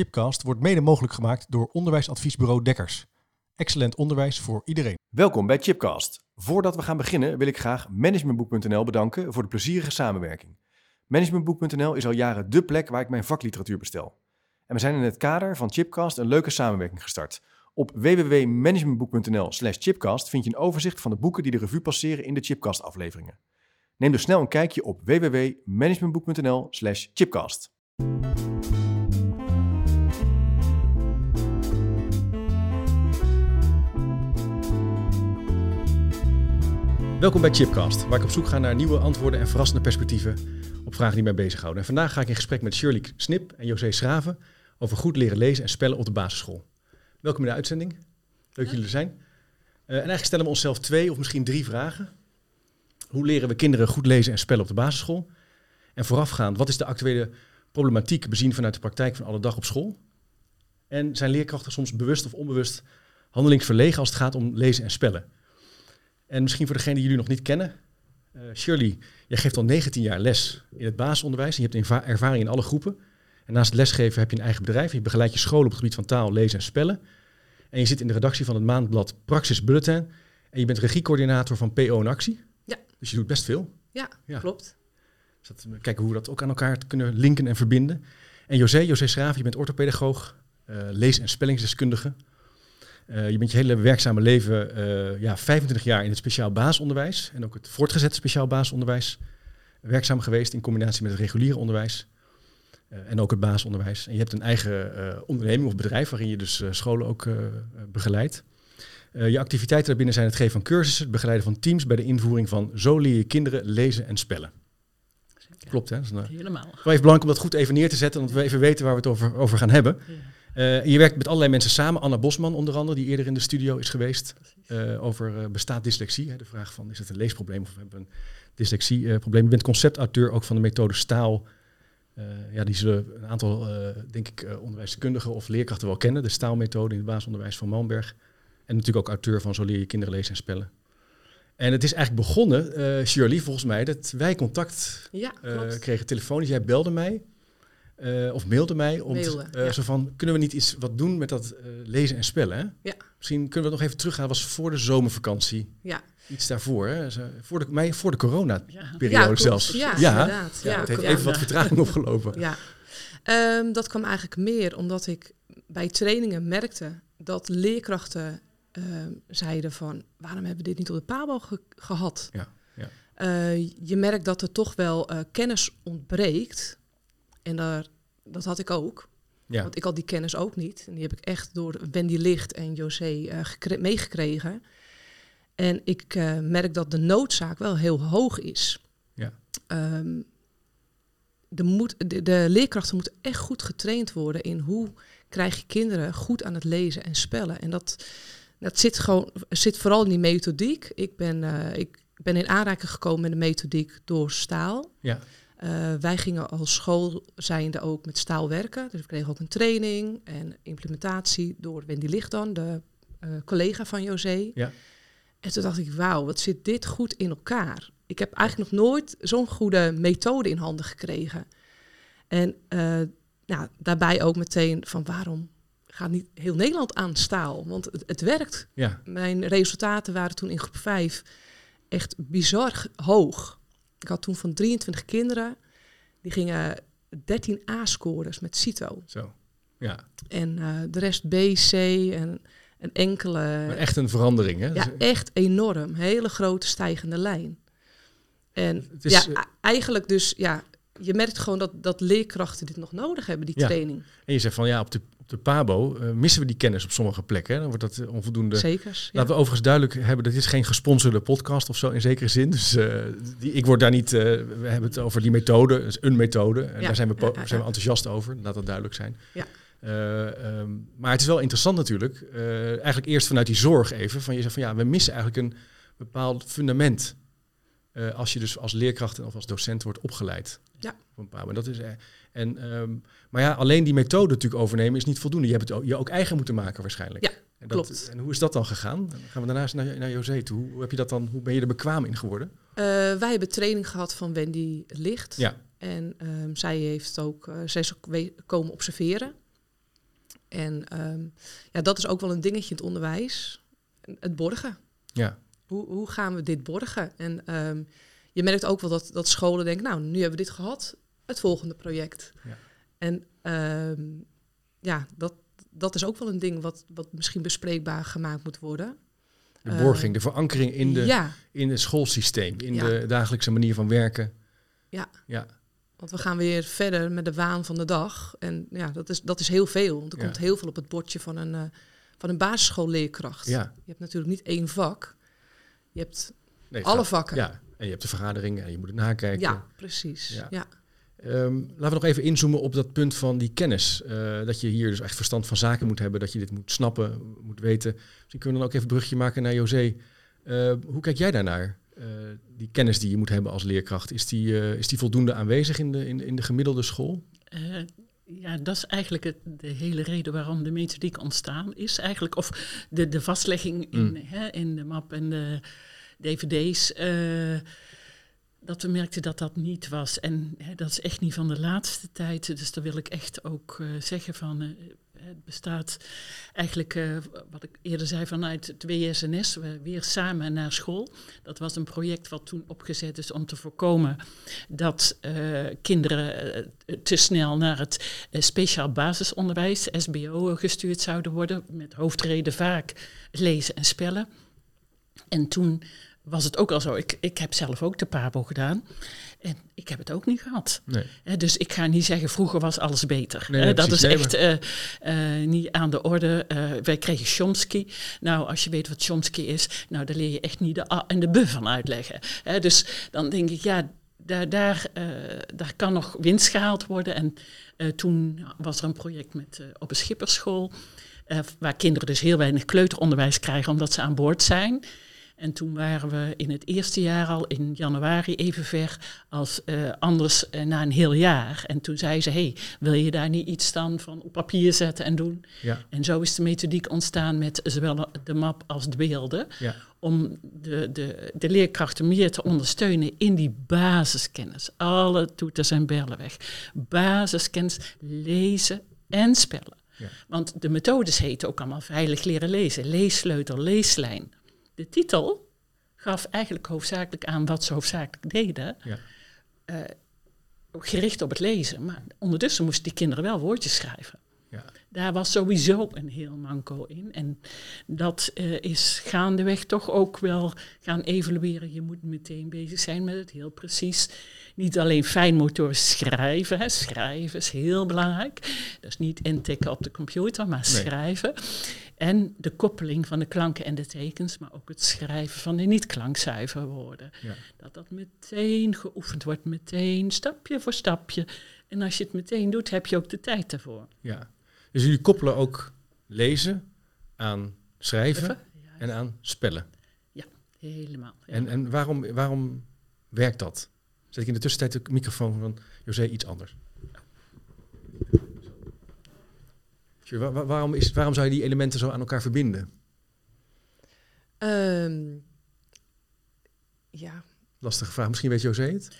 Chipcast wordt mede mogelijk gemaakt door onderwijsadviesbureau Dekkers. Excellent onderwijs voor iedereen. Welkom bij Chipcast. Voordat we gaan beginnen wil ik graag Managementboek.nl bedanken voor de plezierige samenwerking. Managementboek.nl is al jaren dé plek waar ik mijn vakliteratuur bestel. En we zijn in het kader van Chipcast een leuke samenwerking gestart. Op www.managementboek.nl slash chipcast vind je een overzicht van de boeken die de revue passeren in de Chipcast afleveringen. Neem dus snel een kijkje op www.managementboek.nl slash chipcast. Welkom bij Chipcast, waar ik op zoek ga naar nieuwe antwoorden en verrassende perspectieven op vragen die mij bezighouden. En vandaag ga ik in gesprek met Shirley Snip en José Schraven over goed leren lezen en spellen op de basisschool. Welkom in de uitzending. Leuk dat jullie er zijn. Uh, en eigenlijk stellen we onszelf twee of misschien drie vragen. Hoe leren we kinderen goed lezen en spellen op de basisschool? En voorafgaand, wat is de actuele problematiek bezien vanuit de praktijk van alle dag op school? En zijn leerkrachten soms bewust of onbewust handelingsverlegen als het gaat om lezen en spellen? En misschien voor degenen die jullie nog niet kennen. Uh, Shirley, jij geeft al 19 jaar les in het basisonderwijs. En je hebt ervaring in alle groepen. En naast het lesgeven heb je een eigen bedrijf. Je begeleidt je school op het gebied van taal, lezen en spellen. En je zit in de redactie van het maandblad Praxis Bulletin. En je bent regiecoördinator van PO in Actie. Ja. Dus je doet best veel. Ja, ja. klopt. Dus dat, kijken hoe we dat ook aan elkaar kunnen linken en verbinden. En José, José Schraaf, je bent orthopedagoog, uh, lees- en spellingsdeskundige. Uh, je bent je hele werkzame leven uh, ja, 25 jaar in het speciaal basisonderwijs en ook het voortgezet speciaal basisonderwijs werkzaam geweest in combinatie met het reguliere onderwijs uh, en ook het basisonderwijs. En je hebt een eigen onderneming of bedrijf waarin je dus scholen ook begeleidt. je activiteiten daarbinnen zijn het geven van cursussen, het begeleiden van teams bij de invoering van zo leer je kinderen lezen en spellen. Klopt, hè? Dat is een, Helemaal. Wel even belangrijk om dat goed even neer te zetten, dat we even weten waar we het over, over gaan hebben. Ja. Uh, je werkt met allerlei mensen samen. Anna Bosman onder andere, die eerder in de studio is geweest. Uh, over uh, bestaat dyslexie. Hè? De vraag van is het een leesprobleem of hebben we een dyslexieprobleem. je bent conceptauteur ook van de methode Staal. ja, die zullen een aantal, denk ik, onderwijskundigen of leerkrachten wel kennen. De Staalmethode in het basisonderwijs van Malmberg. En natuurlijk ook auteur van Zo leer je kinderen lezen en spellen. En het is eigenlijk begonnen, Shirley, volgens mij, dat wij contact ja, kregen telefonisch. Jij belde mij. Uh, of mailde mij om uh, ja. zo van kunnen we niet iets wat doen met dat uh, lezen en spellen? Hè? Ja. Misschien kunnen we nog even teruggaan. Dat was voor de zomervakantie. Ja. Iets daarvoor, hè? voor de mij voor de corona-periode ja. zelfs. Ja, inderdaad. Ja, het heeft even wat vertraging opgelopen. Ja. Um, dat kwam eigenlijk meer omdat ik bij trainingen merkte dat leerkrachten zeiden van waarom hebben we dit niet op de PABO ge gehad? Ja. Ja. je merkt dat er toch wel kennis ontbreekt en daar, dat had ik ook. Ja. Want ik had die kennis ook niet. En die heb ik echt door Wendy Licht en José uh, meegekregen. En ik uh, merk dat de noodzaak wel heel hoog is. Ja. Um, de, moet, de, de, leerkrachten moeten echt goed getraind worden in hoe krijg je kinderen goed aan het lezen en spellen. En dat, dat zit, gewoon, zit vooral in die methodiek. Ik ben, uh, ik ben in aanraking gekomen met de methodiek door staal. Ja. Uh, wij gingen als school zijnde ook met staal werken. Dus we kregen ook een training en implementatie door Wendy Lichtdan, de uh, collega van José. Ja. En toen dacht ik, wauw, wat zit dit goed in elkaar. Ik heb eigenlijk nog nooit zo'n goede methode in handen gekregen. En uh, nou, daarbij ook meteen van waarom gaat niet heel Nederland aan staal? Want het, het werkt. Ja. Mijn resultaten waren toen in groep 5 echt bizar hoog. Ik had toen van 23 kinderen, die gingen 13 A-scores met CITO. Zo, ja. En uh, de rest B, C en een enkele... Maar echt een verandering, hè? Ja, echt enorm. Hele grote stijgende lijn. En is, ja, uh, eigenlijk dus, ja, je merkt gewoon dat, dat leerkrachten dit nog nodig hebben, die ja. training. En je zegt van, ja, op de, de PABO uh, missen we die kennis op sommige plekken. Hè? Dan wordt dat onvoldoende... Zekers, ja. Laten we overigens duidelijk hebben, dat is geen gesponsorde podcast of zo in zekere zin. Dus uh, die, ik word daar niet... Uh, we hebben het over die methode, is een methode. En Ja, daar zijn we, ja, zijn we enthousiast over, laat dat duidelijk zijn. Ja. Um, maar het is wel interessant natuurlijk. Eigenlijk eerst vanuit die zorg even. Van je zegt van ja, we missen eigenlijk een bepaald fundament. Als je dus als leerkracht of als docent wordt opgeleid. Ja. Op een paar. En dat is, en, um, maar ja, alleen die methode natuurlijk overnemen is niet voldoende. Je hebt het ook, je ook eigen moeten maken waarschijnlijk. Ja, en dat, klopt. En hoe is dat dan gegaan? Dan gaan we daarna eens naar, naar José toe. Hoe, heb je dat dan, hoe ben je er bekwaam in geworden? Uh, wij hebben training gehad van Wendy Licht. Ja. En um, zij heeft ook, uh, zij is ook komen observeren. En ehm, ja, dat is ook wel een dingetje in het onderwijs. Het borgen. Ja. Hoe, hoe gaan we dit borgen? En ehm, je merkt ook wel dat, dat scholen denken, nou, nu hebben we dit gehad, het volgende project. Ja. En ehm, ja, dat, dat is ook wel een ding wat, wat misschien bespreekbaar gemaakt moet worden. De borging, de verankering in, de, Ja, in het schoolsysteem, in Ja. de dagelijkse manier van werken. Ja. Ja, want we gaan weer verder met de waan van de dag. En ja, dat is, dat is heel veel. Want er komt heel veel op het bordje van een, eh, van een basisschoolleerkracht. ja. Je hebt natuurlijk niet één vak. Je hebt Nee, alle vakken. Ja, en je hebt de vergaderingen en je moet het nakijken. Ja, precies. Ja. Ehm, laten we nog even inzoomen op dat punt van die kennis. Eh, dat je hier dus echt verstand van zaken moet hebben, dat je dit moet snappen, moet weten. Misschien kunnen we dan ook even een brugje maken naar José. Eh, hoe kijk jij daarnaar? Eh, die kennis die je moet hebben als leerkracht, is die, eh, is die voldoende aanwezig in de, in, de- in de gemiddelde school? Ja, dat is eigenlijk het, de hele reden waarom de methodiek ontstaan is. Eigenlijk, of de, de vastlegging in, Mm. hè, in de map en de dvd's. Dat we merkten dat dat niet was. En hè, dat is echt niet van de laatste tijd. Dus daar wil ik echt ook eh, zeggen van... eh, het bestaat eigenlijk, eh, wat ik eerder zei, vanuit het WSNS, we weer samen naar school. Dat was een project wat toen opgezet is om te voorkomen dat kinderen te snel naar het speciaal basisonderwijs, SBO, gestuurd zouden worden. Met hoofdreden vaak lezen en spellen. En toen was het ook al zo. Ik, ik heb zelf ook de PABO gedaan. En ik heb het ook niet gehad. Nee. Dus ik ga niet zeggen, vroeger was alles beter. Nee, dat precies. is echt eh, eh, niet aan de orde. Eh, wij kregen Chomsky. Nou, als je weet wat Chomsky is, nou, daar leer je echt niet de A en de B van uitleggen. Dus dan denk ik, ja, daar, daar, daar kan nog winst gehaald worden. En toen was er een project met, op een schipperschool, waar kinderen dus heel weinig kleuteronderwijs krijgen omdat ze aan boord zijn. En toen waren we in het eerste jaar al in januari even ver als eh, anders eh, na een heel jaar. En toen zei ze, hey, wil je daar niet iets dan van op papier zetten en doen? Ja, En zo is de methodiek ontstaan met zowel de map als de beelden. ja. Om de, de, de leerkrachten meer te ondersteunen in die basiskennis. Alle toeters en bellen weg. Basiskennis, lezen en spellen. Ja. Want de methodes heten ook allemaal veilig leren lezen. Leessleutel, leeslijn. De titel gaf eigenlijk hoofdzakelijk aan wat ze hoofdzakelijk deden. Ja. Eh, gericht op het lezen. Maar ondertussen moesten die kinderen wel woordjes schrijven. Ja. Daar was sowieso een heel manco in. En dat eh, is gaandeweg toch ook wel gaan evalueren. Je moet meteen bezig zijn met het heel precies. Niet alleen fijnmotorisch schrijven. Hè. Schrijven is heel belangrijk. Dus niet intikken op de computer, maar Nee. En de koppeling van de klanken en de tekens, maar ook het schrijven van de niet-klankzuiver woorden. Ja. Dat dat meteen geoefend wordt, meteen stapje voor stapje. En als je het meteen doet, heb je ook de tijd ervoor. ja. Dus jullie koppelen ook lezen aan schrijven Even? Ja, en aan spellen. helemaal. ja. En, en waarom, waarom werkt dat? Zet ik in de tussentijd de microfoon van José iets anders. Waarom, is, waarom zou je die elementen zo aan elkaar verbinden? Ehm, ja, Lastige vraag. Misschien weet José het?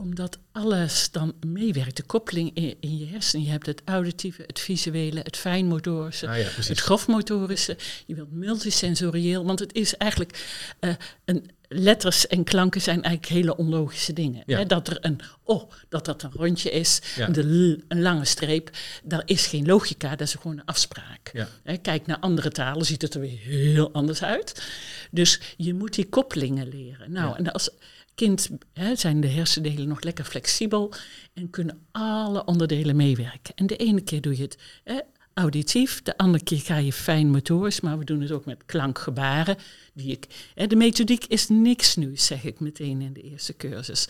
Omdat alles dan meewerkt, de koppeling in, in je hersenen. Je hebt het auditieve, het visuele, het fijnmotorische, Ah ja, het grofmotorische. Je wilt multisensorieel, want het is eigenlijk... eh, een, letters en klanken zijn eigenlijk hele onlogische dingen. Ja. Dat er een o, dat dat een rondje is, Ja. de l, een lange streep. Daar is geen logica, dat is gewoon een afspraak. Ja. Kijk naar andere talen, ziet het er weer heel anders uit. Dus je moet die koppelingen leren. Nou, en als kind hè, zijn de hersendelen nog lekker flexibel en kunnen alle onderdelen meewerken. En de ene keer doe je het hè, auditief, de andere keer ga je fijn motorisch, maar we doen het ook met klankgebaren. Die ik, hè, de methodiek is niks nieuws, zeg ik meteen in de eerste cursus.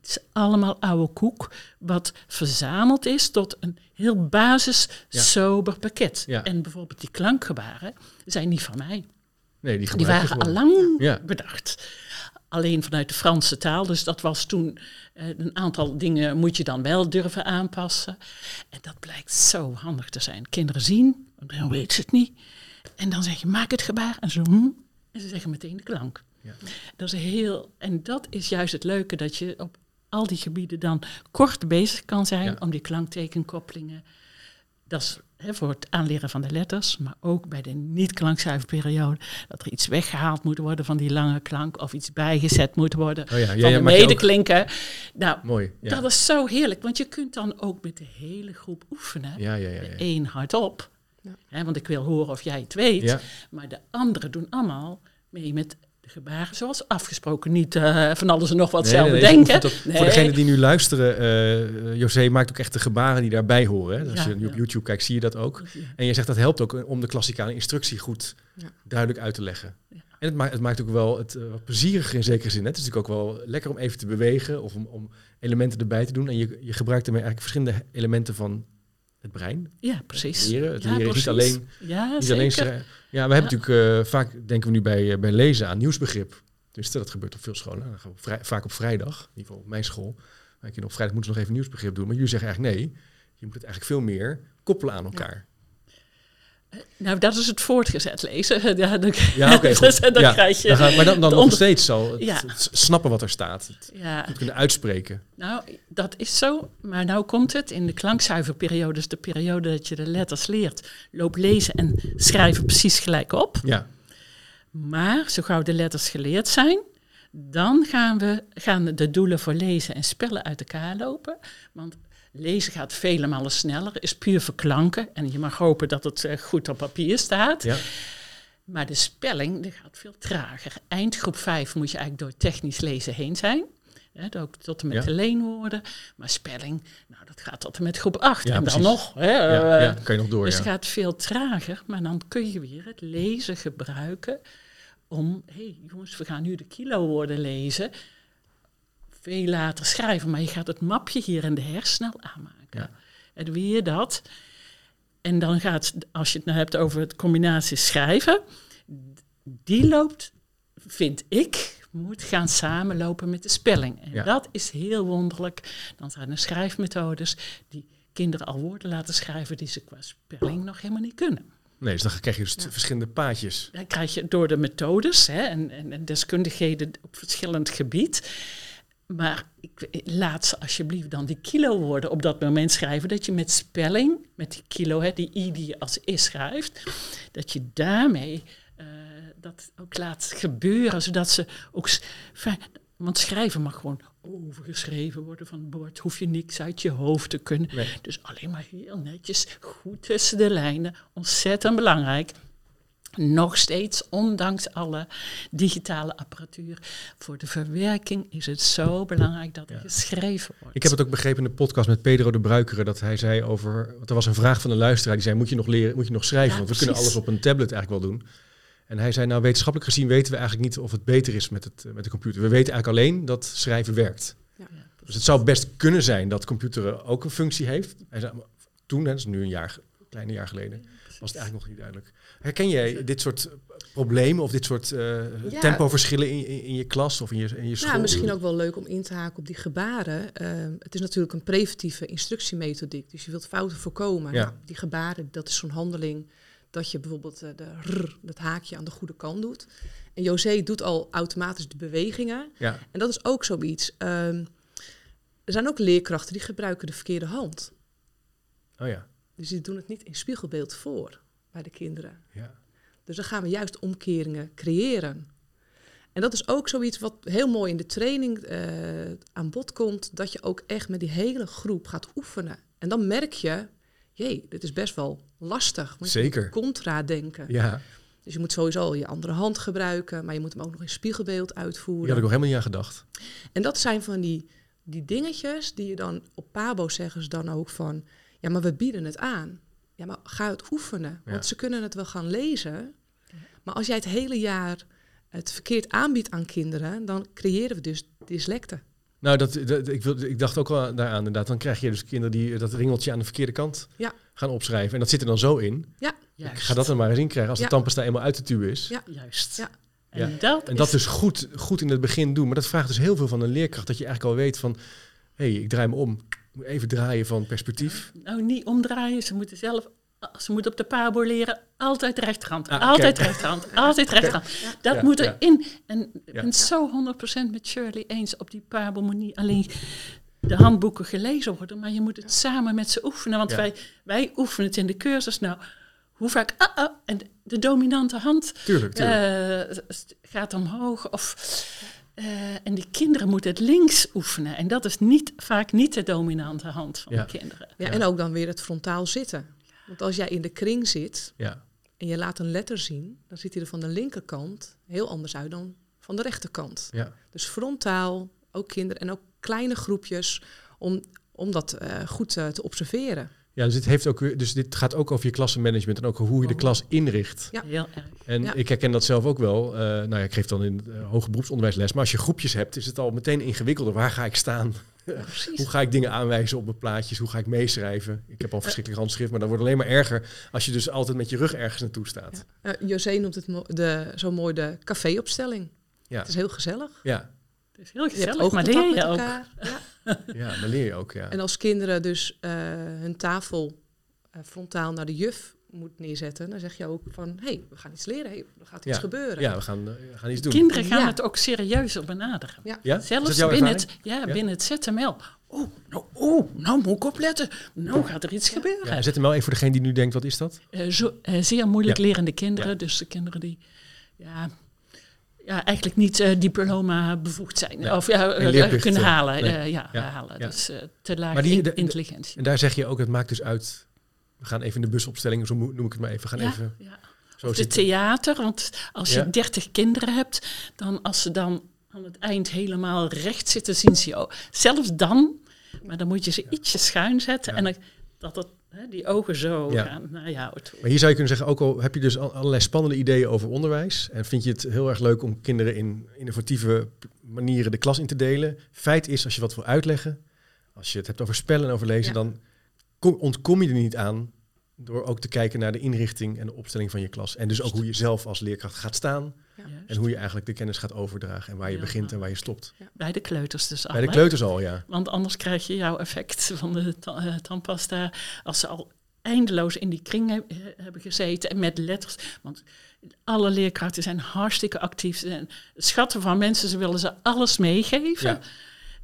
Het is allemaal oude koek, wat verzameld is tot een heel basis, Ja. sober pakket. Ja. En bijvoorbeeld die klankgebaren zijn niet van mij. Nee, die waren al lang Ja. bedacht. Alleen vanuit de Franse taal. Dus dat was toen eh, een aantal dingen moet je dan wel durven aanpassen. En dat blijkt zo handig te zijn. Kinderen zien, dan weten ze het niet. En dan zeg je maak het gebaar en zo. hm, en ze zeggen meteen de klank. Ja. Dat is heel, en dat is juist het leuke dat je op al die gebieden dan kort bezig kan zijn Ja. om die klanktekenkoppelingen dat is voor het aanleren van de letters, maar ook bij de niet-klankzuiverperiode, dat er iets weggehaald moet worden van die lange klank of iets bijgezet moet worden Oh ja, van de ook- medeklinken. Nou, Mooi. Ja. dat is zo heerlijk, want je kunt dan ook met de hele groep oefenen. ja, ja, ja. De ja. één hardop, Ja. hè, want ik wil horen of jij het weet, Ja. maar de anderen doen allemaal mee met de gebaren zoals afgesproken. Niet eh, van alles en nog wat Nee, zelf nee, Nee. Voor degenen die nu luisteren, eh José maakt ook echt de gebaren die daarbij horen. Hè? Als Ja, je nu op ja. YouTube kijkt, zie je dat ook. Ja. En je zegt dat helpt ook om de klassikale instructie goed Ja. duidelijk uit te leggen. Ja. En het maakt, het maakt ook wel het eh, wat plezieriger in zekere zin. Hè? Het is natuurlijk ook wel lekker om even te bewegen of om, om elementen erbij te doen. En je, je gebruikt ermee eigenlijk verschillende elementen van het brein. Ja, precies. Leren. Het Ja, leren is niet alleen Ja, Niet alleen Ja, we hebben natuurlijk eh, vaak, denken we nu bij, eh, bij lezen aan nieuwsbegrip. Dus dat gebeurt op veel scholen. Op vrij- vaak op vrijdag, in ieder geval op mijn school. Op vrijdag moeten ze nog even nieuwsbegrip doen. Maar jullie zeggen eigenlijk nee, je moet het eigenlijk veel meer koppelen aan elkaar. Nou, dat is het voortgezet lezen. Ja, dan, Ja, dan Ja, krijg je... dan maar dan, dan nog steeds al het, Ja. het snappen wat er staat. Het Ja, goed kunnen uitspreken. nou, dat is zo. Maar nou komt het. In de klankzuiverperiode, dus de periode dat je de letters leert, loop lezen en schrijven precies gelijk op. Ja, Maar zo gauw de letters geleerd zijn, dan gaan, we, gaan de doelen voor lezen en spellen uit elkaar lopen. Want lezen gaat vele malen sneller, is puur verklanken. En je mag hopen dat het eh, goed op papier staat. ja. Maar de spelling die gaat veel trager. Eindgroep 5 moet je eigenlijk door technisch lezen heen zijn. Hè, ook tot en met Ja. de leenwoorden. Maar spelling, nou, dat gaat tot en met groep 8. Ja, en precies. dan nog. Hè, ja, eh, ja, kan je nog door. dus ja. het gaat veel trager, maar dan kun je weer het lezen gebruiken om, hé hey, jongens, we gaan nu de kilowoorden lezen. Veel later schrijven, maar je gaat het mapje hier in de hersenen aanmaken. Ja. En weer dat. En dan gaat, als je het nou hebt over het combinatie schrijven, die loopt, vind ik, moet gaan samenlopen met de spelling. En Ja. dat is heel wonderlijk. Dan zijn er schrijfmethodes die kinderen al woorden laten schrijven die ze qua spelling nog helemaal niet kunnen. Nee, dus dan krijg je dus Ja. verschillende paadjes. Dan krijg je door de methodes hè, en, en, en deskundigheden op verschillend gebied. Maar ik, laat ze alsjeblieft dan die kilowoorden op dat moment schrijven. Dat je met spelling, met die kilo, hè, die i die je als is schrijft, dat je daarmee eh, dat ook laat gebeuren. Zodat ze ook. Want schrijven mag gewoon overgeschreven worden van het bord. Hoef je niks uit je hoofd te kunnen. Nee. Dus alleen maar heel netjes, goed tussen de lijnen. Ontzettend belangrijk. Nog steeds, ondanks alle digitale apparatuur, voor de verwerking is het zo belangrijk dat er Ja. geschreven wordt. Ik heb het ook begrepen in de podcast met Pedro de Bruikere dat hij zei over. Want er was een vraag van een luisteraar die zei: Moet je nog leren, moet je nog schrijven? Ja, Want we kunnen alles op een tablet eigenlijk wel doen. En hij zei: Nou, wetenschappelijk gezien weten we eigenlijk niet of het beter is met, het, met de computer. We weten eigenlijk alleen dat schrijven werkt. Ja, Dus het zou best kunnen zijn dat computer ook een functie heeft. Hij zei, toen, hè, dat is nu een jaar, kleine jaar geleden, was het eigenlijk nog niet duidelijk. Herken jij dit soort problemen of dit soort eh, Ja. tempoverschillen in, in, in je klas of in je, in je school? Ja, misschien ook wel leuk om in te haken op die gebaren. Ehm, het is natuurlijk een preventieve instructiemethodiek. Dus je wilt fouten voorkomen. Ja. Nou, die gebaren, dat is zo'n handeling dat je bijvoorbeeld eh, de rrr, dat haakje aan de goede kant doet. En José doet al automatisch de bewegingen. Ja, En dat is ook zoiets. Ehm, er zijn ook leerkrachten die gebruiken de verkeerde hand. oh ja. Dus die doen het niet in spiegelbeeld voor bij de kinderen. ja. Dus dan gaan we juist omkeringen creëren. En dat is ook zoiets wat heel mooi in de training eh, aan bod komt, dat je ook echt met die hele groep gaat oefenen. En dan merk je, jee, dit is best wel lastig. want je Zeker. moet Contra denken. Ja, Dus je moet sowieso al je andere hand gebruiken, maar je moet hem ook nog in spiegelbeeld uitvoeren. had ik nog helemaal niet aan gedacht. En dat zijn van die, die dingetjes die je dan op Pabo zeggen ze dan ook van, ja, maar we bieden het aan. Ja, maar ga het oefenen, want Ja. ze kunnen het wel gaan lezen. Maar als jij het hele jaar het verkeerd aanbiedt aan kinderen, dan creëren we dus dyslecten. Nou, dat, dat- ik, wil, ik dacht ook wel daaraan inderdaad. Dan krijg je dus kinderen die dat ringeltje aan de verkeerde kant Ja. gaan opschrijven. En dat zit er dan zo in. Ik Juist. ga dat er maar eens in krijgen als Ja. de tandpasta eenmaal uit de tube is. Ja. Juist. Ja. En, Ja. dat, En dat is, dus goed, goed in het begin doen. Maar dat vraagt dus heel veel van een leerkracht. Dat je eigenlijk al weet van... Hé, hey, ik draai me om. Moet even draaien van perspectief. nou niet omdraaien. Ze moeten zelf, ze moeten op de pabo leren, altijd rechterhand. Ah, altijd rechterhand. Altijd rechterhand. Dat Ja, moet ja. erin. En ik Ja. ben het zo 100% met Shirley eens. Op die pabo moet niet alleen de handboeken gelezen worden, maar je moet het samen met ze oefenen. Want Ja. wij, wij oefenen het in de cursus. Nou, hoe vaak, ah, ah, en de dominante hand Tuurlijk, tuurlijk. eh, gaat omhoog. Of, eh, en die kinderen moeten het links oefenen. En dat is niet, vaak niet de dominante hand van Ja. de kinderen. Ja, Ja. En ook dan weer het frontaal zitten. Want als jij in de kring zit ja. en je laat een letter zien, dan ziet hij er van de linkerkant heel anders uit dan van de rechterkant. Ja. Dus frontaal, ook kinderen en ook kleine groepjes, om, om dat eh, goed eh, te observeren. Ja, dus dit, heeft ook, weer- dus dit gaat ook over je klassenmanagement en ook hoe je de klas inricht. Ja. Heel erg. En Ja. ik herken dat zelf ook wel. Eh, nou ja, ik geef dan in uh, hoger beroepsonderwijs les. Maar als je groepjes hebt, is het al meteen ingewikkelder. Waar ga ik staan? precies. Hoe ga ik dingen aanwijzen op mijn plaatjes? Hoe ga ik meeschrijven? Ik heb al verschrikkelijk handschrift, maar dat wordt alleen maar erger als je dus altijd met je rug ergens naartoe staat. Ja. Eh, José noemt het mo- de, zo mooi de caféopstelling. Ja. Het is heel gezellig. Ja, Het is heel gezellig, maar leer je ook. elkaar. Ja. ja dan leer je ook. Ja. En als kinderen dus eh, hun tafel eh, frontaal naar de juf moet neerzetten, dan zeg je ook van, hé, hey, we gaan iets leren, hey, er gaat iets Ja. gebeuren. ja, we gaan, eh, we gaan iets doen. Kinderen gaan Ja. het ook serieuzer benaderen. Ja. Zelfs binnen het, ja, Ja? binnen het ZML. Oh, nou, oh, nou moet ik opletten. Nou gaat er iets gebeuren. Ja, zet hem wel even voor degene die nu denkt, wat is dat? Eh, zo, eh, zeer moeilijk Ja. lerende kinderen. Ja. Dus de kinderen die ja, ja, eigenlijk niet eh, diploma bevoegd zijn. Of ja, eh, kunnen eh, halen. nee. ja, Ja. halen. Dus te laag Maar die- de- de- intelligentie. En daar zeg je ook, het maakt dus uit. We gaan even in de busopstelling, zo noem ik het maar even. Gaan even ja. zo Of de theater, want als je. 30 kinderen hebt, dan als ze dan aan het eind helemaal recht zitten, zien ze je ook. Zelfs dan, maar dan moet je ze ietsje schuin zetten en dan, dat het, hè, die ogen zo Ja. gaan naar jou toe. Maar hier zou je kunnen zeggen, ook al heb je dus al- allerlei spannende ideeën over onderwijs. En vind je het heel erg leuk om kinderen in innovatieve manieren de klas in te delen. Feit is, als je wat wil uitleggen, als je het hebt over spellen en over lezen, Ja. dan kom, ontkom je er niet aan door ook te kijken naar de inrichting en de opstelling van je klas. En dus ook hoe je zelf als leerkracht gaat staan en hoe je eigenlijk de kennis gaat overdragen en waar je Ja. begint en waar je stopt. Bij de kleuters dus al. Bij de kleuters al, ja. Want anders krijg je jouw effect van de ta- eh, tandpasta als ze al eindeloos in die kring eh, hebben gezeten en met letters. Want alle leerkrachten zijn hartstikke actief. Ze zijn schatten van mensen, ze willen ze alles meegeven. Ja.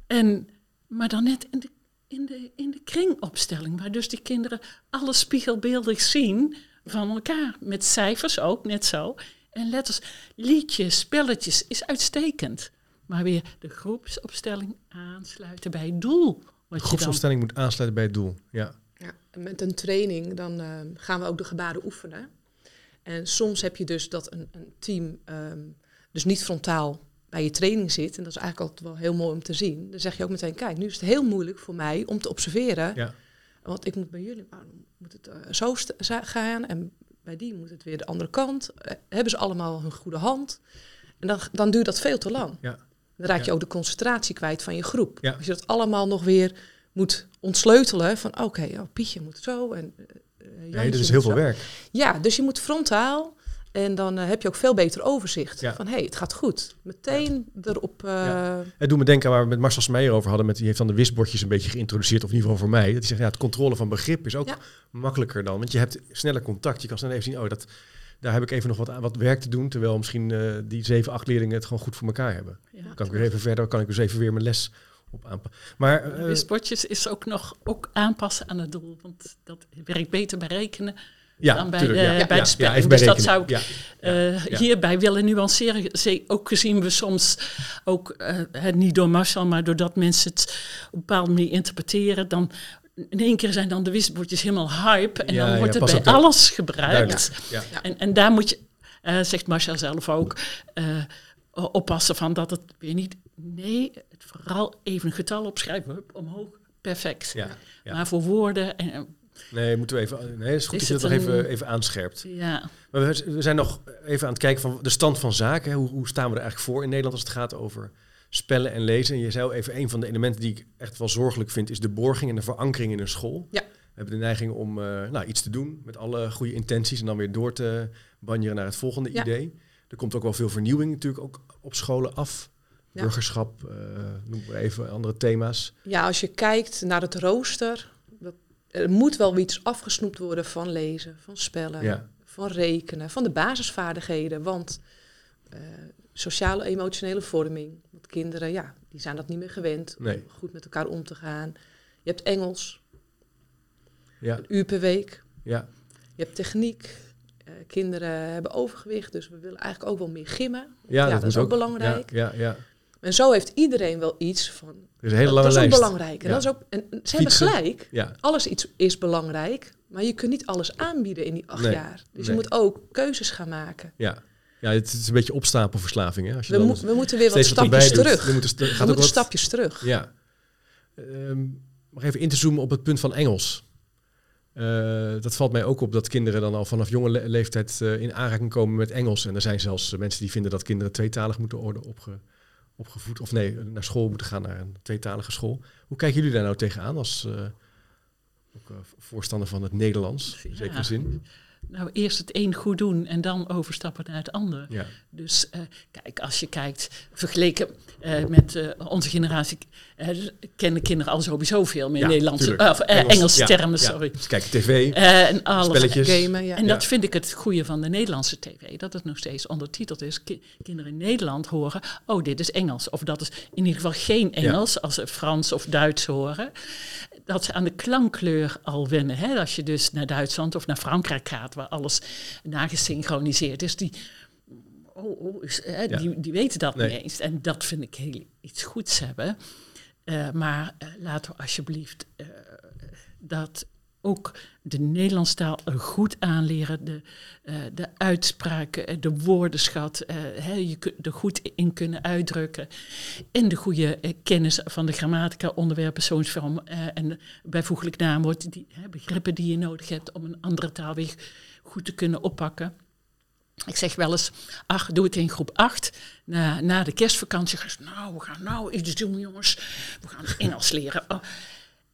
En, maar dan net in de, in, de, in de kringopstelling, waar dus die kinderen alles spiegelbeeldig zien van elkaar. Met cijfers ook, net zo. En letters, liedjes, spelletjes is uitstekend. Maar weer de groepsopstelling aansluiten bij het doel. Wat De je dan, groepsopstelling moet aansluiten bij het doel. Ja. Ja, en met een training dan eh, gaan we ook de gebaren oefenen. En soms heb je dus dat een, een team ehm, dus niet frontaal bij je training zit. En dat is eigenlijk altijd wel heel mooi om te zien. Dan zeg je ook meteen, kijk, nu is het heel moeilijk voor mij om te observeren. Ja. Want ik moet bij jullie, waarom moet het eh, zo gaan? En bij die moet het weer de andere kant. Eh, hebben ze allemaal hun goede hand? En dan, dan duurt dat veel te lang. Ja. Dan raak je Ja. ook de concentratie kwijt van je groep. Ja. Als je dat allemaal nog weer moet ontsleutelen van oké, oh, Pietje moet zo en eh, Nee, dat is heel veel zo. werk. Ja, dus je moet frontaal en dan eh, heb je ook veel beter overzicht. Ja. Van hé, hey, het gaat goed. Meteen erop. eh, Ja. Het doet me denken aan waar we met Marcel Smeijer over hadden. Met, die heeft dan de wisbordjes een beetje geïntroduceerd, of in ieder geval voor mij. Dat hij zegt, ja, het controle van begrip is ook Ja. makkelijker dan. Want je hebt sneller contact. Je kan snel even zien, oh, dat, daar heb ik even nog wat, aan- wat werk te doen. Terwijl misschien eh, die zeven, acht leerlingen het gewoon goed voor elkaar hebben. Kan ik weer even verder, kan ik dus even weer mijn les op aanpassen. Maar eh, wisbordjes is ook nog ook aanpassen aan het doel. Want dat werkt beter bij rekenen ja, dan bij, tuurlijk, de, ja, bij ja, het ja, spel. even bij dus dat zou ik Ja, eh, ja. hierbij willen nuanceren. Ook gezien we soms, ook eh, het niet door Marcel, maar doordat mensen het op een bepaalde manier interpreteren, dan in één keer zijn dan de wisbordjes helemaal hype en Ja, dan ja, wordt het bij op de- alles gebruikt. En, en daar moet je, eh, zegt Marcel zelf ook, eh, oppassen van dat het weer niet... Nee, het vooral even een getal opschrijven, hup, omhoog, perfect. Ja, ja. Maar voor woorden, en, Nee, moeten we even. Nee, het is goed Is dat je dat nog even, even aanscherpt. ja, Maar we, we zijn nog even aan het kijken van de stand van zaken. hè. Hoe, hoe staan we er eigenlijk voor in Nederland als het gaat over spellen en lezen? En je zei al even, een van de elementen die ik echt wel zorgelijk vind, is de borging en de verankering in een school. Ja. We hebben de neiging om eh, nou, iets te doen met alle goede intenties en dan weer door te banjeren naar het volgende Ja. idee. Er komt ook wel veel vernieuwing natuurlijk ook op scholen af. Ja. Burgerschap, eh, noem maar even andere thema's. Ja, als je kijkt naar het rooster, er moet wel iets afgesnoept worden van lezen, van spellen, Ja. van rekenen, van de basisvaardigheden. Want eh, sociale emotionele vorming. Want kinderen, ja, die zijn dat niet meer gewend. Nee. Om goed met elkaar om te gaan. Je hebt Engels, Ja, een uur per week. ja, Je hebt techniek. Eh, kinderen hebben overgewicht, dus we willen eigenlijk ook wel meer gimmen. ja, dat, is moet ook belangrijk. Ja, ja. En zo heeft iedereen wel iets van. Is een hele lange dat is ook belangrijk. En, Ja. dat is ook, en ze Fietsen. hebben gelijk. Ja, Alles iets is belangrijk, maar je kunt niet alles aanbieden in die acht Nee, jaar. Dus nee. je moet ook keuzes gaan maken. ja. ja, het is een beetje opstapelverslaving. Hè? Als je We, mo- we moeten weer wat stapjes doet. terug. Er moeten We gaat ook moeten wat- stapjes terug. Ja. Maar even in te zoomen op het punt van Engels. Eh, dat valt mij ook op dat kinderen dan al vanaf jonge le- leeftijd eh, in aanraking komen met Engels. En er zijn zelfs mensen die vinden dat kinderen tweetalig moeten worden opge, opgevoed. Of nee, naar school moeten gaan naar een tweetalige school. Hoe kijken jullie daar nou tegenaan als eh, ook, eh, voorstander van het Nederlands? In Ja. zekere zin. Nou, eerst het een goed doen en dan overstappen naar het ander. Ja. Dus eh, kijk, als je kijkt, vergeleken eh, met eh, onze generatie, eh, kennen kinderen al sowieso veel meer Ja, Nederlandse, of, Engels, Engelse ja, termen, ja. sorry. Ze kijken tv, Eh, en alles. spelletjes. Gamen, ja. En Ja. dat vind ik het goede van de Nederlandse tv, dat het nog steeds ondertiteld is. Ki- kinderen in Nederland horen, oh, dit is Engels. Of dat is in ieder geval geen Engels, als ze Frans of Duits horen. Dat ze aan de klankkleur al wennen. Hè? Als je dus naar Duitsland of naar Frankrijk gaat, waar alles nagesynchroniseerd is, die, oh, oh, is- hè, Ja. die, die weten dat Nee. niet eens. En dat vind ik heel iets goeds hebben. Eh, maar eh, laten we alsjeblieft eh, dat ook de Nederlandse taal goed aanleren. De, eh, de uitspraken, eh, de woordenschat, hè, je er goed in kunnen uitdrukken. En de goede kennis van de grammatica, onderwerp, persoonsvorm eh, en bijvoeglijk naamwoord. Die begrippen die je nodig hebt om een andere taal weer goed te kunnen oppakken. Ik zeg wel eens, ach, doe het in groep 8. Na, na de kerstvakantie ze, nou, we gaan nou iets doen, jongens. We gaan Engels leren. Oh.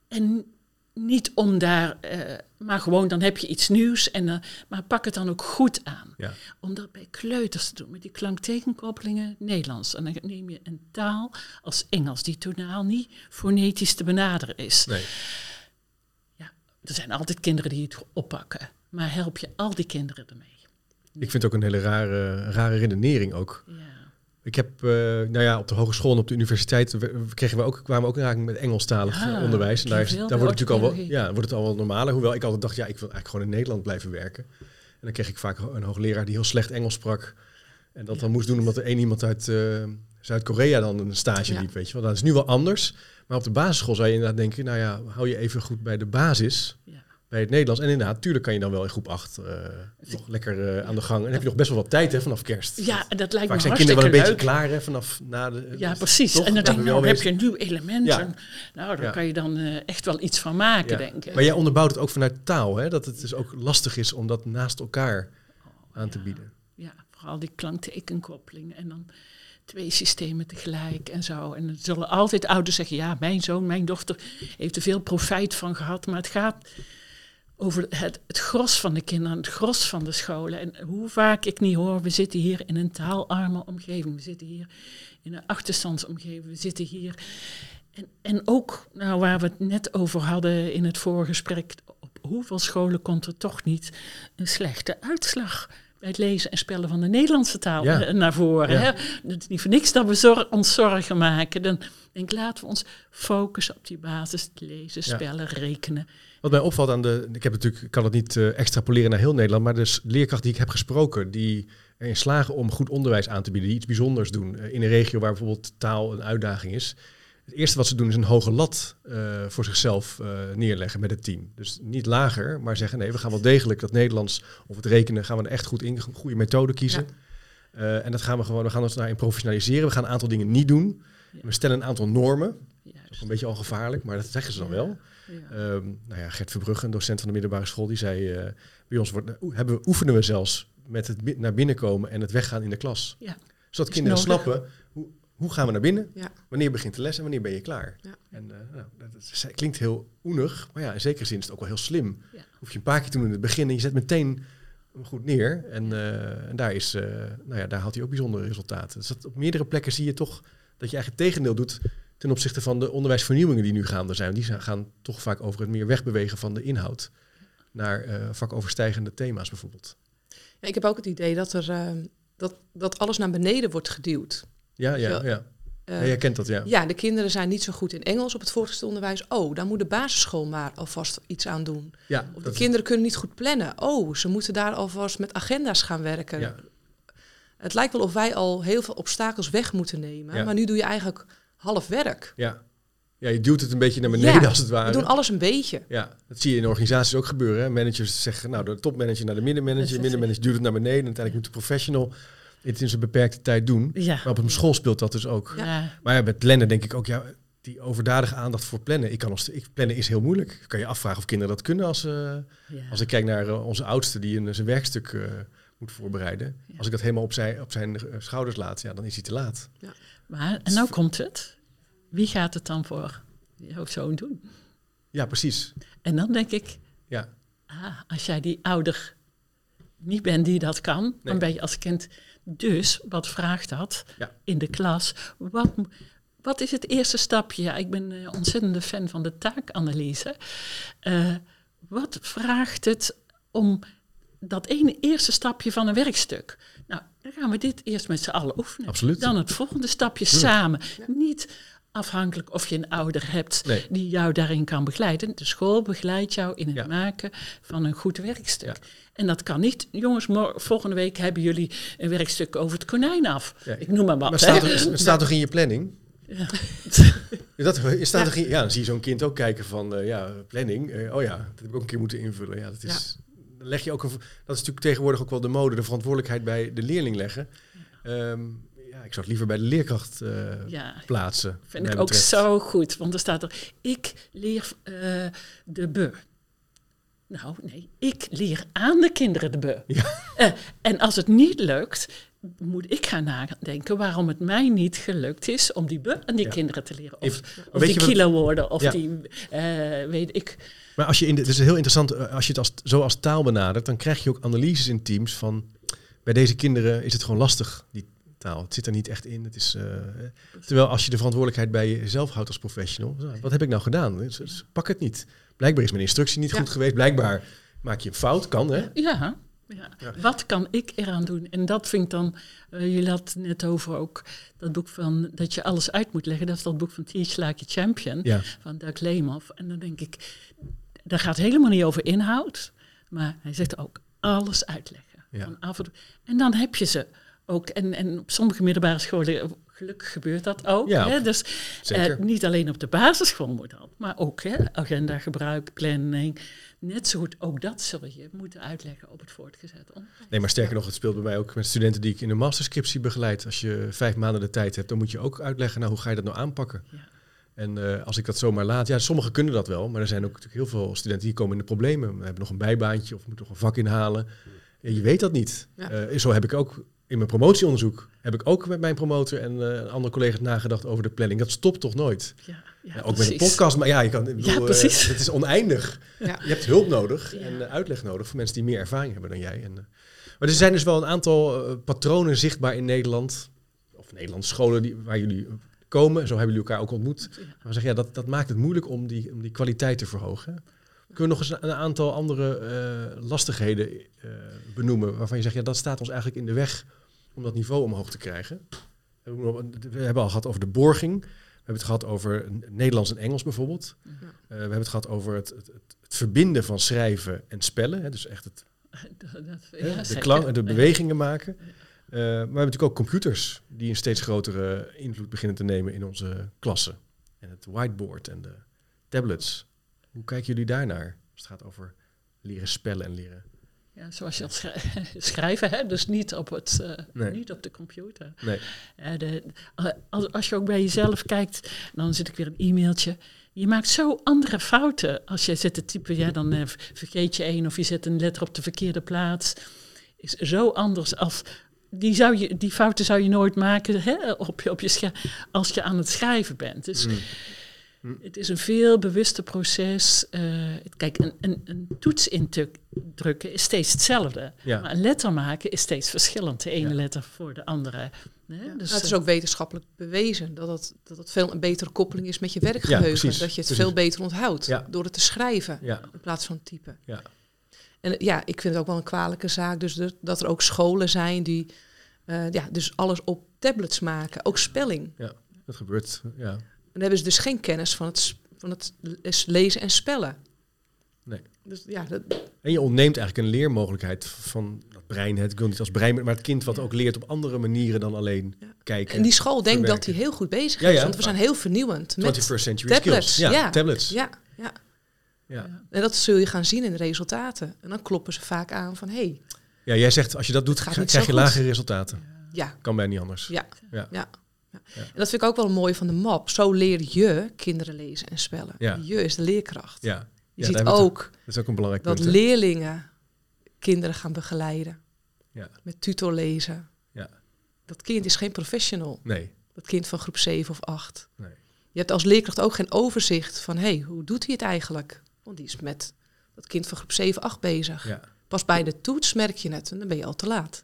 En niet om daar, eh, maar gewoon dan heb je iets nieuws. En, eh, maar pak het dan ook goed aan. Ja. Om dat bij kleuters te doen, met die klanktekenkoppelingen Nederlands. En dan neem je een taal als Engels, die tonaal niet fonetisch te benaderen is. Nee. Ja, er zijn altijd kinderen die het oppakken. Maar help je al die kinderen ermee? Ik vind het ook een hele rare, rare redenering ook. Ja. Ik heb, eh, nou ja, op de hogeschool en op de universiteit kregen we ook, kwamen we ook in aanraking met Engelstalig Ja, eh, onderwijs. En daar, is, daar wordt het natuurlijk al wel, ja, wordt het al wel normaler. Hoewel ik altijd dacht, ja, ik wil eigenlijk gewoon in Nederland blijven werken. En dan kreeg ik vaak een hoogleraar die heel slecht Engels sprak. En dat Ja. dan moest doen omdat er één iemand uit eh, Zuid-Korea dan een stage liep, weet je wel. Dat is nu wel anders. Maar op de basisschool zou je inderdaad denken, nou ja, hou je even goed bij de basis, Ja. Bij het Nederlands. En inderdaad, tuurlijk kan je dan wel in groep 8 nog lekker eh, aan de gang. En dan heb je nog best wel wat tijd hè, vanaf kerst. Ja, dat lijkt Vaak me zijn kinderen wel een beetje klaar hè, vanaf na de. Ja, precies. toch? En dan denk nou heb je weten. een nieuw element. Ja. Nou, daar Ja. kan je dan eh, echt wel iets van maken, Ja. denk ik. Maar jij onderbouwt het ook vanuit taal, hè? dat het dus ook lastig is om dat naast elkaar aan te bieden. Ja, vooral die klanktekenkoppeling. En dan twee systemen tegelijk en zo. En dan zullen altijd ouders zeggen, ja, mijn zoon, mijn dochter heeft er veel profijt van gehad. Maar het gaat over het, het gros van de kinderen, het gros van de scholen. En hoe vaak ik niet hoor, we zitten hier in een taalarme omgeving. We zitten hier in een achterstandsomgeving. We zitten hier... En, en ook, nou, waar we het net over hadden in het vorige gesprek, op hoeveel scholen komt er toch niet een slechte uitslag bij het lezen en spellen van de Nederlandse taal Ja. eh, naar voren. Ja. Hè? Het is niet voor niks dat we zor- ons zorgen maken. Dan denk ik, laten we ons focussen op die basis, lezen, Ja. spellen, rekenen. Wat mij opvalt aan de. Ik heb natuurlijk, kan het niet eh, extrapoleren naar heel Nederland, maar de leerkrachten die ik heb gesproken, die erin slagen om goed onderwijs aan te bieden, die iets bijzonders doen eh, in een regio waar bijvoorbeeld taal een uitdaging is. Het eerste wat ze doen is een hoge lat eh, voor zichzelf neerleggen met het team. Dus niet lager, maar zeggen nee, we gaan wel degelijk dat Nederlands of het rekenen gaan we er echt goed in, een goede methode kiezen. En dat gaan we gewoon, we gaan ons daarin professionaliseren. We gaan een aantal dingen niet doen. Ja. We stellen een aantal normen. Juist. Een beetje al gevaarlijk, maar dat zeggen ze dan wel. Ja. Ehm, nou ja, Gert Verbrugge, een docent van de middelbare school, die zei: eh, bij ons wordt, oe- hebben we, oefenen we zelfs met het naar binnen komen en het weggaan in de klas. Ja. Zodat Is kinderen nodig. snappen hoe, hoe gaan we naar binnen, Ja. wanneer begint de les en wanneer ben je klaar. Ja. En eh, nou, dat is- klinkt heel oenig, maar ja, in zekere zin is het ook wel heel slim. Ja. Hoef je een paar keer te doen in het begin en je zet meteen goed neer. En, eh, en daar, is, eh, nou ja, daar haalt hij ook bijzondere resultaten. Dus dat op meerdere plekken zie je toch dat je eigenlijk het tegendeel doet ten opzichte van de onderwijsvernieuwingen die nu gaande zijn. Die gaan toch vaak over het meer wegbewegen van de inhoud naar eh, vakoverstijgende thema's bijvoorbeeld. Ja, ik heb ook het idee dat er, eh, dat, dat alles naar beneden wordt geduwd. Ja, ja, Ja. ja. Eh, ja jij kent dat, ja. ja, de kinderen zijn niet zo goed in Engels op het voortgezet onderwijs. Oh, daar moet de basisschool maar alvast iets aan doen. ja Of de is- kinderen kunnen niet goed plannen. Oh, ze moeten daar alvast met agenda's gaan werken. Ja. Het lijkt wel of wij al heel veel obstakels weg moeten nemen. Ja. Maar nu doe je eigenlijk half werk. ja. ja, je duwt het een beetje naar beneden Ja, als het ware. We doen alles een beetje. Ja, dat zie je in organisaties ook gebeuren. Hè? Managers zeggen, nou, de topmanager naar de middenmanager, middenmanager duwt het naar beneden. En uiteindelijk moet de professional het in zijn beperkte tijd doen. Ja. Maar op een school speelt dat dus ook. Ja. Ja. Maar ja, met plannen denk ik ook, ja, die overdadige aandacht voor plannen. Ik kan als, ik, plannen is heel moeilijk. Kan je afvragen of kinderen dat kunnen als, Ja. als ik kijk naar eh, onze oudste die een, zijn werkstuk eh, moet voorbereiden. Ja. Als ik dat helemaal op zijn, op zijn schouders laat, ja, dan is hij te laat. Maar, en nou komt het. Wie gaat het dan voor jouw zoon doen? Ja, precies. En dan denk ik, Ja, ah, als jij die ouder niet bent die dat kan, Nee. dan ben je als kind. Dus, wat vraagt dat Ja. in de klas? Wat, wat is het eerste stapje? Ja, ik ben een ontzettende fan van de taakanalyse. Eh, wat vraagt het om dat ene eerste stapje van een werkstuk? Dan gaan we dit eerst met z'n allen oefenen. absoluut. Dan het volgende stapje samen. Niet afhankelijk of je een ouder hebt Nee. die jou daarin kan begeleiden. De school begeleidt jou in het Ja. maken van een goed werkstuk. Ja. En dat kan niet, jongens, volgende week hebben jullie een werkstuk over het konijn af. Ja. Ik noem maar wat. Maar staat, er, staat toch in je planning? Ja. Dat, staat in, ja, dan zie je zo'n kind ook kijken van, eh, ja, planning. eh, oh ja, dat heb ik ook een keer moeten invullen. Ja, dat is, leg je ook een, dat is natuurlijk tegenwoordig ook wel de mode, de verantwoordelijkheid bij de leerling leggen. Ehm, ja, ik zou het liever bij de leerkracht eh, Ja, plaatsen. vind ik ook zo goed. Want er staat er, ik leer eh, de be. Nou, nee, ik leer aan de kinderen de be. Ja. Eh, en als het niet lukt, moet ik gaan nadenken waarom het mij niet gelukt is om die be aan die Ja. kinderen te leren. Of, Even- of die kilowoorden, of die, weet ik. Maar als je in de, het is heel interessant, eh, als je het als, zo als taal benadert, dan krijg je ook analyses in teams van, bij deze kinderen is het gewoon lastig, die taal. Het zit er niet echt in. Het is, eh, terwijl als je de verantwoordelijkheid bij jezelf houdt als professional, wat heb ik nou gedaan? Dus- dus pak het niet. Blijkbaar is mijn instructie niet Ja. goed geweest. Blijkbaar maak je een fout, kan hè? Ja, ja. Ja. wat kan ik eraan doen? En dat vind ik dan, eh jullie had het net over ook dat boek van dat je alles uit moet leggen. Dat is dat boek van Teach Like a Champion Ja. van Doug Leemoff. En dan denk ik, dat gaat helemaal niet over inhoud, maar hij zegt ook alles uitleggen. Ja. Van af en, toe. en dan heb je ze ook. En, en op sommige middelbare scholen, gelukkig gebeurt dat ook. Ja, hè? Dus eh, niet alleen op de basisschool moet dat, maar ook hè, agenda gebruik, planning. Net zo goed, ook dat zul je moeten uitleggen op het voortgezet onderwijs. Nee, maar sterker nog, het speelt bij mij ook met studenten die ik in een masterscriptie begeleid. Als je vijf maanden de tijd hebt, dan moet je ook uitleggen, nou, hoe ga je dat nou aanpakken? Ja. En eh, als ik dat zomaar laat, ja, sommigen kunnen dat wel, maar er zijn ook natuurlijk heel veel studenten die komen in de problemen. We hebben nog een bijbaantje of moeten nog een vak inhalen. En je weet dat niet. Ja. Eh, zo heb ik ook in mijn promotieonderzoek, heb ik ook met mijn promotor en eh andere collega's nagedacht over de planning. Dat stopt toch nooit? Ja, ja, Ja, ook met een podcast, maar ja, je kan, ik bedoel, Ja, precies. het is oneindig. Ja. Je hebt hulp nodig Ja. en uitleg nodig voor mensen die meer ervaring hebben dan jij. En, maar er zijn dus wel een aantal patronen zichtbaar in Nederland, of Nederlandse scholen die, waar jullie komen. Zo hebben jullie elkaar ook ontmoet. Maar zeggen, ja, dat, dat maakt het moeilijk om die, om die kwaliteit te verhogen. Kunnen we nog eens een, aantal andere eh, lastigheden eh, benoemen waarvan je zegt, ja, dat staat ons eigenlijk in de weg om dat niveau omhoog te krijgen? We hebben al gehad over de borging. We hebben het gehad over Nederlands en Engels bijvoorbeeld. Ja. Eh, we hebben het gehad over het, het, het, verbinden van schrijven en spellen. Hè, dus echt het, Dat, dat, hè, ja, de, klank, de bewegingen maken. Eh, maar we hebben natuurlijk ook computers die een steeds grotere invloed beginnen te nemen in onze klassen. En het whiteboard en de tablets. Hoe kijken jullie daarnaar als het gaat over leren spellen en leren? Ja, zoals je al schrij- schrijven, hè? dus niet op, het, eh, Nee. niet op de computer. Nee. Eh, de, als, als je ook bij jezelf kijkt, dan zit ik weer een e-mailtje. Je maakt zo andere fouten. Als je zit te typen, ja, dan vergeet je één of je zet een letter op de verkeerde plaats. Is zo anders als. Die, zou je, die fouten zou je nooit maken hè, op, je, op je als je aan het schrijven bent. Dus Mm. het is een veel bewuster proces. Eh, kijk, een, een, een toets indrukken is steeds hetzelfde. Ja. Maar een letter maken is steeds verschillend. De ene Ja. letter voor de andere. Hè? Ja, Dus, nou, het is eh, ook wetenschappelijk bewezen dat het, dat het veel een betere koppeling is met je werkgeheugen. precies, dat je het precies. veel beter onthoudt Ja. door het te schrijven Ja. in plaats van typen. Ja. En ja, ik vind het ook wel een kwalijke zaak dus dat- dat er ook scholen zijn die Eh, ja, dus alles op tablets maken, ook spelling. Dat gebeurt, ja. En dan hebben ze dus geen kennis van het, van het lezen en spellen. Nee. Dus ja, dat, En je ontneemt eigenlijk een leermogelijkheid van het brein. Het, ik wil niet als brein, maar het kind wat Ja. ook leert op andere manieren dan alleen Ja. kijken. en die school denkt dat hij heel goed bezig Ja, is, ja. want we zijn heel vernieuwend. Met, 21st century tablets, skills. Ja, ja. tablets. ja, ja. Ja. En dat zul je gaan zien in de resultaten. En dan kloppen ze vaak aan van, hé, hey, ja, jij zegt als je dat doet, krijg je goed. lagere resultaten. ja, Kan bijna niet anders. Ja. Ja. Ja. En dat vind ik ook wel mooi van de map. Zo leer je kinderen lezen en spellen. Je is de leerkracht. Ja. Je ziet ook Dat is ook een belangrijk dat punt. leerlingen kinderen gaan begeleiden. Ja. Met tutorlezen. Ja. Dat kind is geen professional. Nee. Dat kind van groep 7 of 8. Nee. Je hebt als leerkracht ook geen overzicht van... hé, hey, hoe doet hij het eigenlijk? Want die is met dat kind van groep 7, 8 bezig. Ja. Pas bij de toets merk je het en dan ben je al te laat.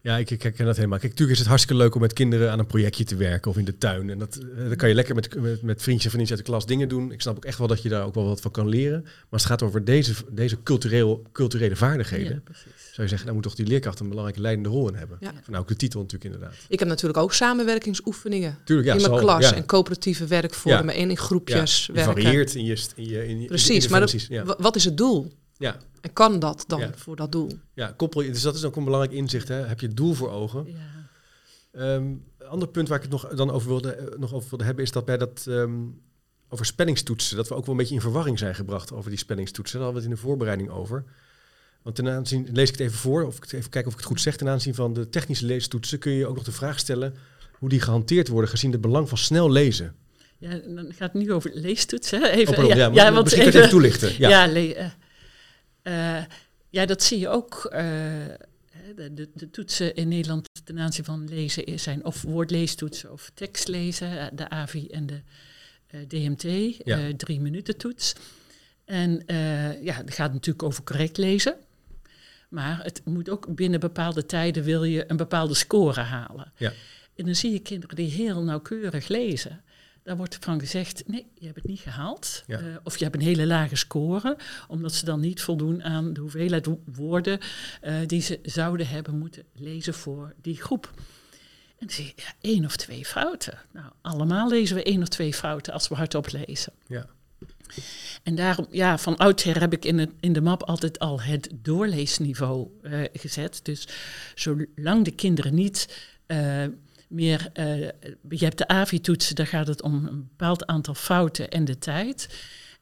Ja, ik, herken dat helemaal. Kijk, natuurlijk is het hartstikke leuk om met kinderen aan een projectje te werken of in de tuin. En dat, eh, dan kan je lekker met, met, met vriendjes en vriendjes uit de klas dingen doen. Ik snap ook echt wel dat je daar ook wel wat van kan leren. Maar als het gaat over deze, deze cultureel, culturele vaardigheden, Ja, precies. Zou je zeggen, daar moet toch die leerkracht een belangrijke leidende rol in hebben. Ja. Nou, ook de titel natuurlijk inderdaad. Ik heb natuurlijk ook samenwerkingsoefeningen Tuurlijk, ja, in mijn zal- klas. ja. En coöperatieve werkvormen en in groepjes Je werken. varieert in je, in je, in je Precies, maar dat- wat is het doel? Ja. En kan dat dan voor dat doel? ja, koppel je. Dus dat is ook een belangrijk inzicht. Hè. Heb je het doel voor ogen? Ja. Een ander punt waar ik het nog, dan over wilde, eh, nog over wilde hebben, is dat bij dat ehm, over spellingstoetsen, dat we ook wel een beetje in verwarring zijn gebracht over die spellingstoetsen. Daar hadden we het in de voorbereiding over. Want ten aanzien, lees ik het even voor, of ik even kijken of ik het goed zeg. Ten aanzien van de technische leestoetsen kun je ook nog de vraag stellen hoe die gehanteerd worden gezien het belang van snel lezen. Ja, dan gaat het nu over leestoetsen. Even, Oh, pardon, ja, want misschien even toelichten. Ja. Ja, le- eh, eh, ja, dat zie je ook. eh, hè, de, de, de toetsen in Nederland ten aanzien van lezen zijn of woordleestoetsen of tekstlezen, eh, de AVI en de eh, DMT, eh, drie minuten toets. En eh, ja, het gaat natuurlijk over correct lezen. Maar het moet ook binnen bepaalde tijden wil je een bepaalde score halen. Ja. En dan zie je kinderen die heel nauwkeurig lezen. Daar wordt van gezegd, nee, je hebt het niet gehaald. Ja. Eh, of je hebt een hele lage score, omdat ze dan niet voldoen aan de hoeveelheid wo- woorden eh, die ze zouden hebben moeten lezen voor die groep. En dan zie je ja, één of twee fouten. Nou, allemaal lezen we één of twee fouten als we hardop lezen. Ja. En daarom, ja, van oudsher heb ik in, het, in de map altijd al het doorleesniveau eh, gezet. Dus zolang de kinderen niet eh, meer... eh, je hebt de AVI-toetsen, daar gaat het om een bepaald aantal fouten en de tijd.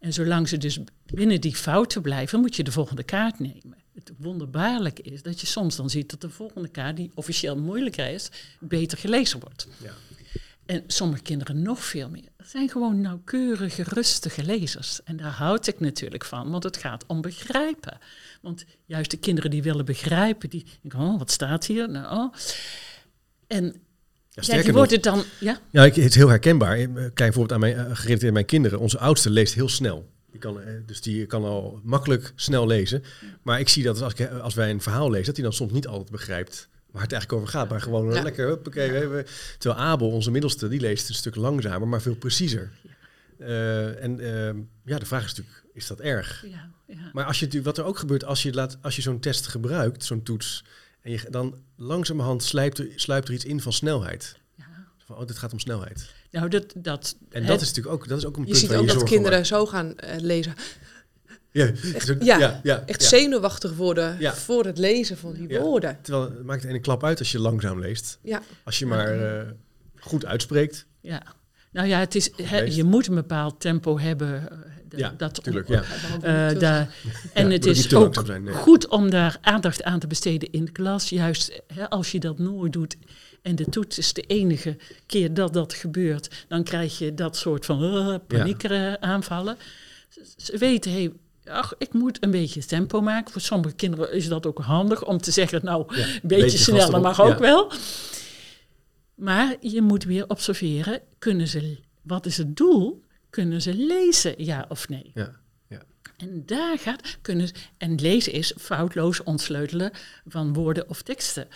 En zolang ze dus binnen die fouten blijven, moet je de volgende kaart nemen. Het wonderbaarlijke is dat je soms dan ziet dat de volgende kaart, die officieel moeilijker is, beter gelezen wordt. Ja. En sommige kinderen nog veel meer. Het zijn gewoon nauwkeurige, rustige lezers. En daar houd ik natuurlijk van, want het gaat om begrijpen. Want juist de kinderen die willen begrijpen, die denken, oh, wat staat hier? Nou, oh. En Ja, ja, nog, worden dan, ja, Ja, ik, het is heel herkenbaar. Eh, Kijk bijvoorbeeld aan mijn, eh, aan mijn kinderen. Onze oudste leest heel snel. Die kan, eh, dus die kan al makkelijk snel lezen. Maar ik zie dat als, ik, als wij een verhaal lezen, dat hij dan soms niet altijd begrijpt waar het eigenlijk over gaat. Maar gewoon Ja. lekker, Terwijl Abel, onze middelste, die leest een stuk langzamer, maar veel preciezer. Eh, en eh, ja, de vraag is natuurlijk, is dat erg? ja, ja. Maar als je, wat er ook gebeurt als je, laat, als je zo'n test gebruikt, zo'n toets, en je, dan langzamerhand sluipt er, sluipt er iets in van snelheid. ja. Van, oh, dit gaat om snelheid. Nou, dat, dat, En dat is natuurlijk ook, dat is ook een Je punt ziet ook je dat kinderen zo gaan eh, lezen. Ja, zo- ja, ja, ja, Echt ja. zenuwachtig worden Ja. voor het lezen van die Ja. woorden. Terwijl het maakt de ene klap uit als je langzaam leest. Ja, Als je maar eh, goed uitspreekt. ja. Nou ja, het is, je moet een bepaald tempo hebben. eh, Ja, dat tuurlijk, om- ja. eh, daar, en Ja, het is ook langzaam zijn, nee. goed om daar aandacht aan te besteden in de klas. Juist hè, als je dat nooit doet en de toets is de enige keer dat dat gebeurt, dan krijg je dat soort van uh, paniekaanvallen. Ze, ze weten, hey, ach, ik moet een beetje tempo maken. Voor sommige kinderen is dat ook handig om te zeggen, nou, Ja, een beetje, sneller mag ook ja. wel. Maar je moet weer observeren, kunnen ze, wat is het doel? Kunnen ze lezen, ja of nee? Ja, En daar gaat, kunnen ze, en lezen is foutloos ontsleutelen van woorden of teksten.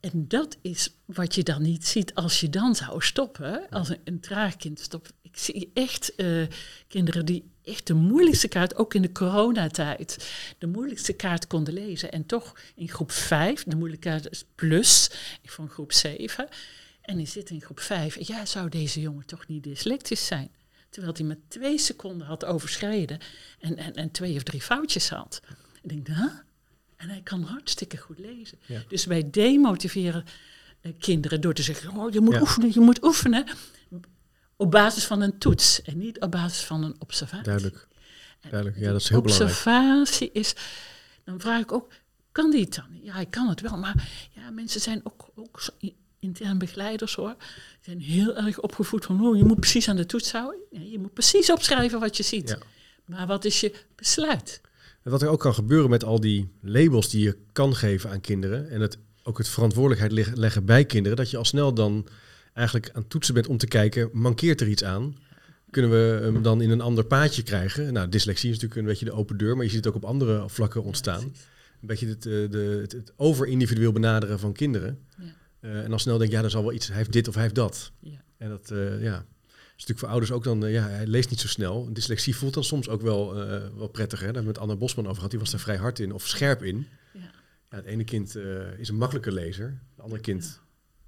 En dat is wat je dan niet ziet als je dan zou stoppen. Als een, een traag kind stopt. Ik zie echt eh, kinderen die echt de moeilijkste kaart, ook in de coronatijd, de moeilijkste kaart konden lezen. En toch in groep 5, de moeilijke kaart is plus, ik vond groep 7. En die zit in groep 5. Ja, zou deze jongen toch niet dyslectisch zijn? Terwijl hij met twee seconden had overschreden en, en, en twee of drie foutjes had. Ik denk, huh? En hij kan hartstikke goed lezen. Ja. Dus wij demotiveren eh, kinderen door te zeggen, oh, je moet Ja. oefenen, je moet oefenen. Op basis van een toets en niet op basis van een observatie. Duidelijk. Duidelijk. Ja, dat is heel belangrijk. Observatie is, dan vraag ik ook, kan die het dan? Ja, hij kan het wel, maar ja, mensen zijn ook, ook intern begeleiders hoor. Zijn heel erg opgevoed van, oh, je moet precies aan de toets houden. Je moet precies opschrijven wat je ziet. Ja. Maar wat is je besluit? En wat er ook kan gebeuren met al die labels die je kan geven aan kinderen en het, ook het verantwoordelijkheid leg- leggen bij kinderen, dat je al snel dan eigenlijk aan het toetsen bent om te kijken, mankeert er iets aan? Kunnen we hem dan in een ander paadje krijgen? Nou, dyslexie is natuurlijk een beetje de open deur, maar je ziet het ook op andere vlakken ontstaan. Een beetje het, eh, de, het, het over-individueel benaderen van kinderen. Ja. Eh, en dan snel denk je, ja, er zal wel iets, hij heeft dit of hij heeft dat. Ja. En dat, eh, ja, natuurlijk voor ouders ook dan, eh, ja, hij leest niet zo snel. Dyslexie voelt dan soms ook wel, eh, wel prettig. Hè? Daar hebben we met Anna Bosman over gehad. Die was daar vrij hard in of scherp in. Ja. Ja, het ene kind eh, is een makkelijker lezer. Het andere kind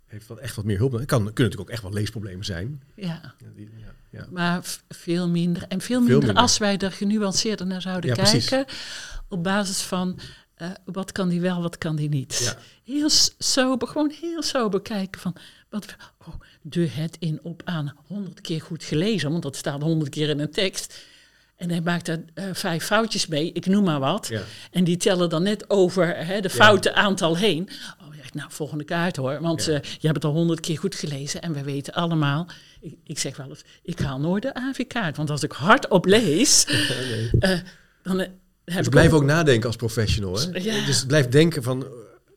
heeft wat, echt wat meer hulp. Het kan, kunnen natuurlijk ook echt wel leesproblemen zijn. Ja, Ja, die, ja, ja. maar veel minder. En veel minder, minder. als wij er genuanceerder naar zouden precies. kijken. Op basis van, eh, wat kan die wel, wat kan die niet. Ja. Heel sober, gewoon heel sober kijken van, wat, oh, de het in op aan honderd keer goed gelezen, want dat staat honderd keer in een tekst. En hij maakt er eh, vijf foutjes mee, ik noem maar wat. Ja. En die tellen dan net over hè, de foute aantal heen. Oh, ja, nou, volgende kaart hoor. Want Ja. eh, je hebt het al honderd keer goed gelezen. En we weten allemaal, ik, ik zeg wel eens, ik haal nooit de AV-kaart. Want als ik hardop lees, Nee. dan Dus ik blijf ook nadenken als professional. Hè? Ja. Dus blijf denken van,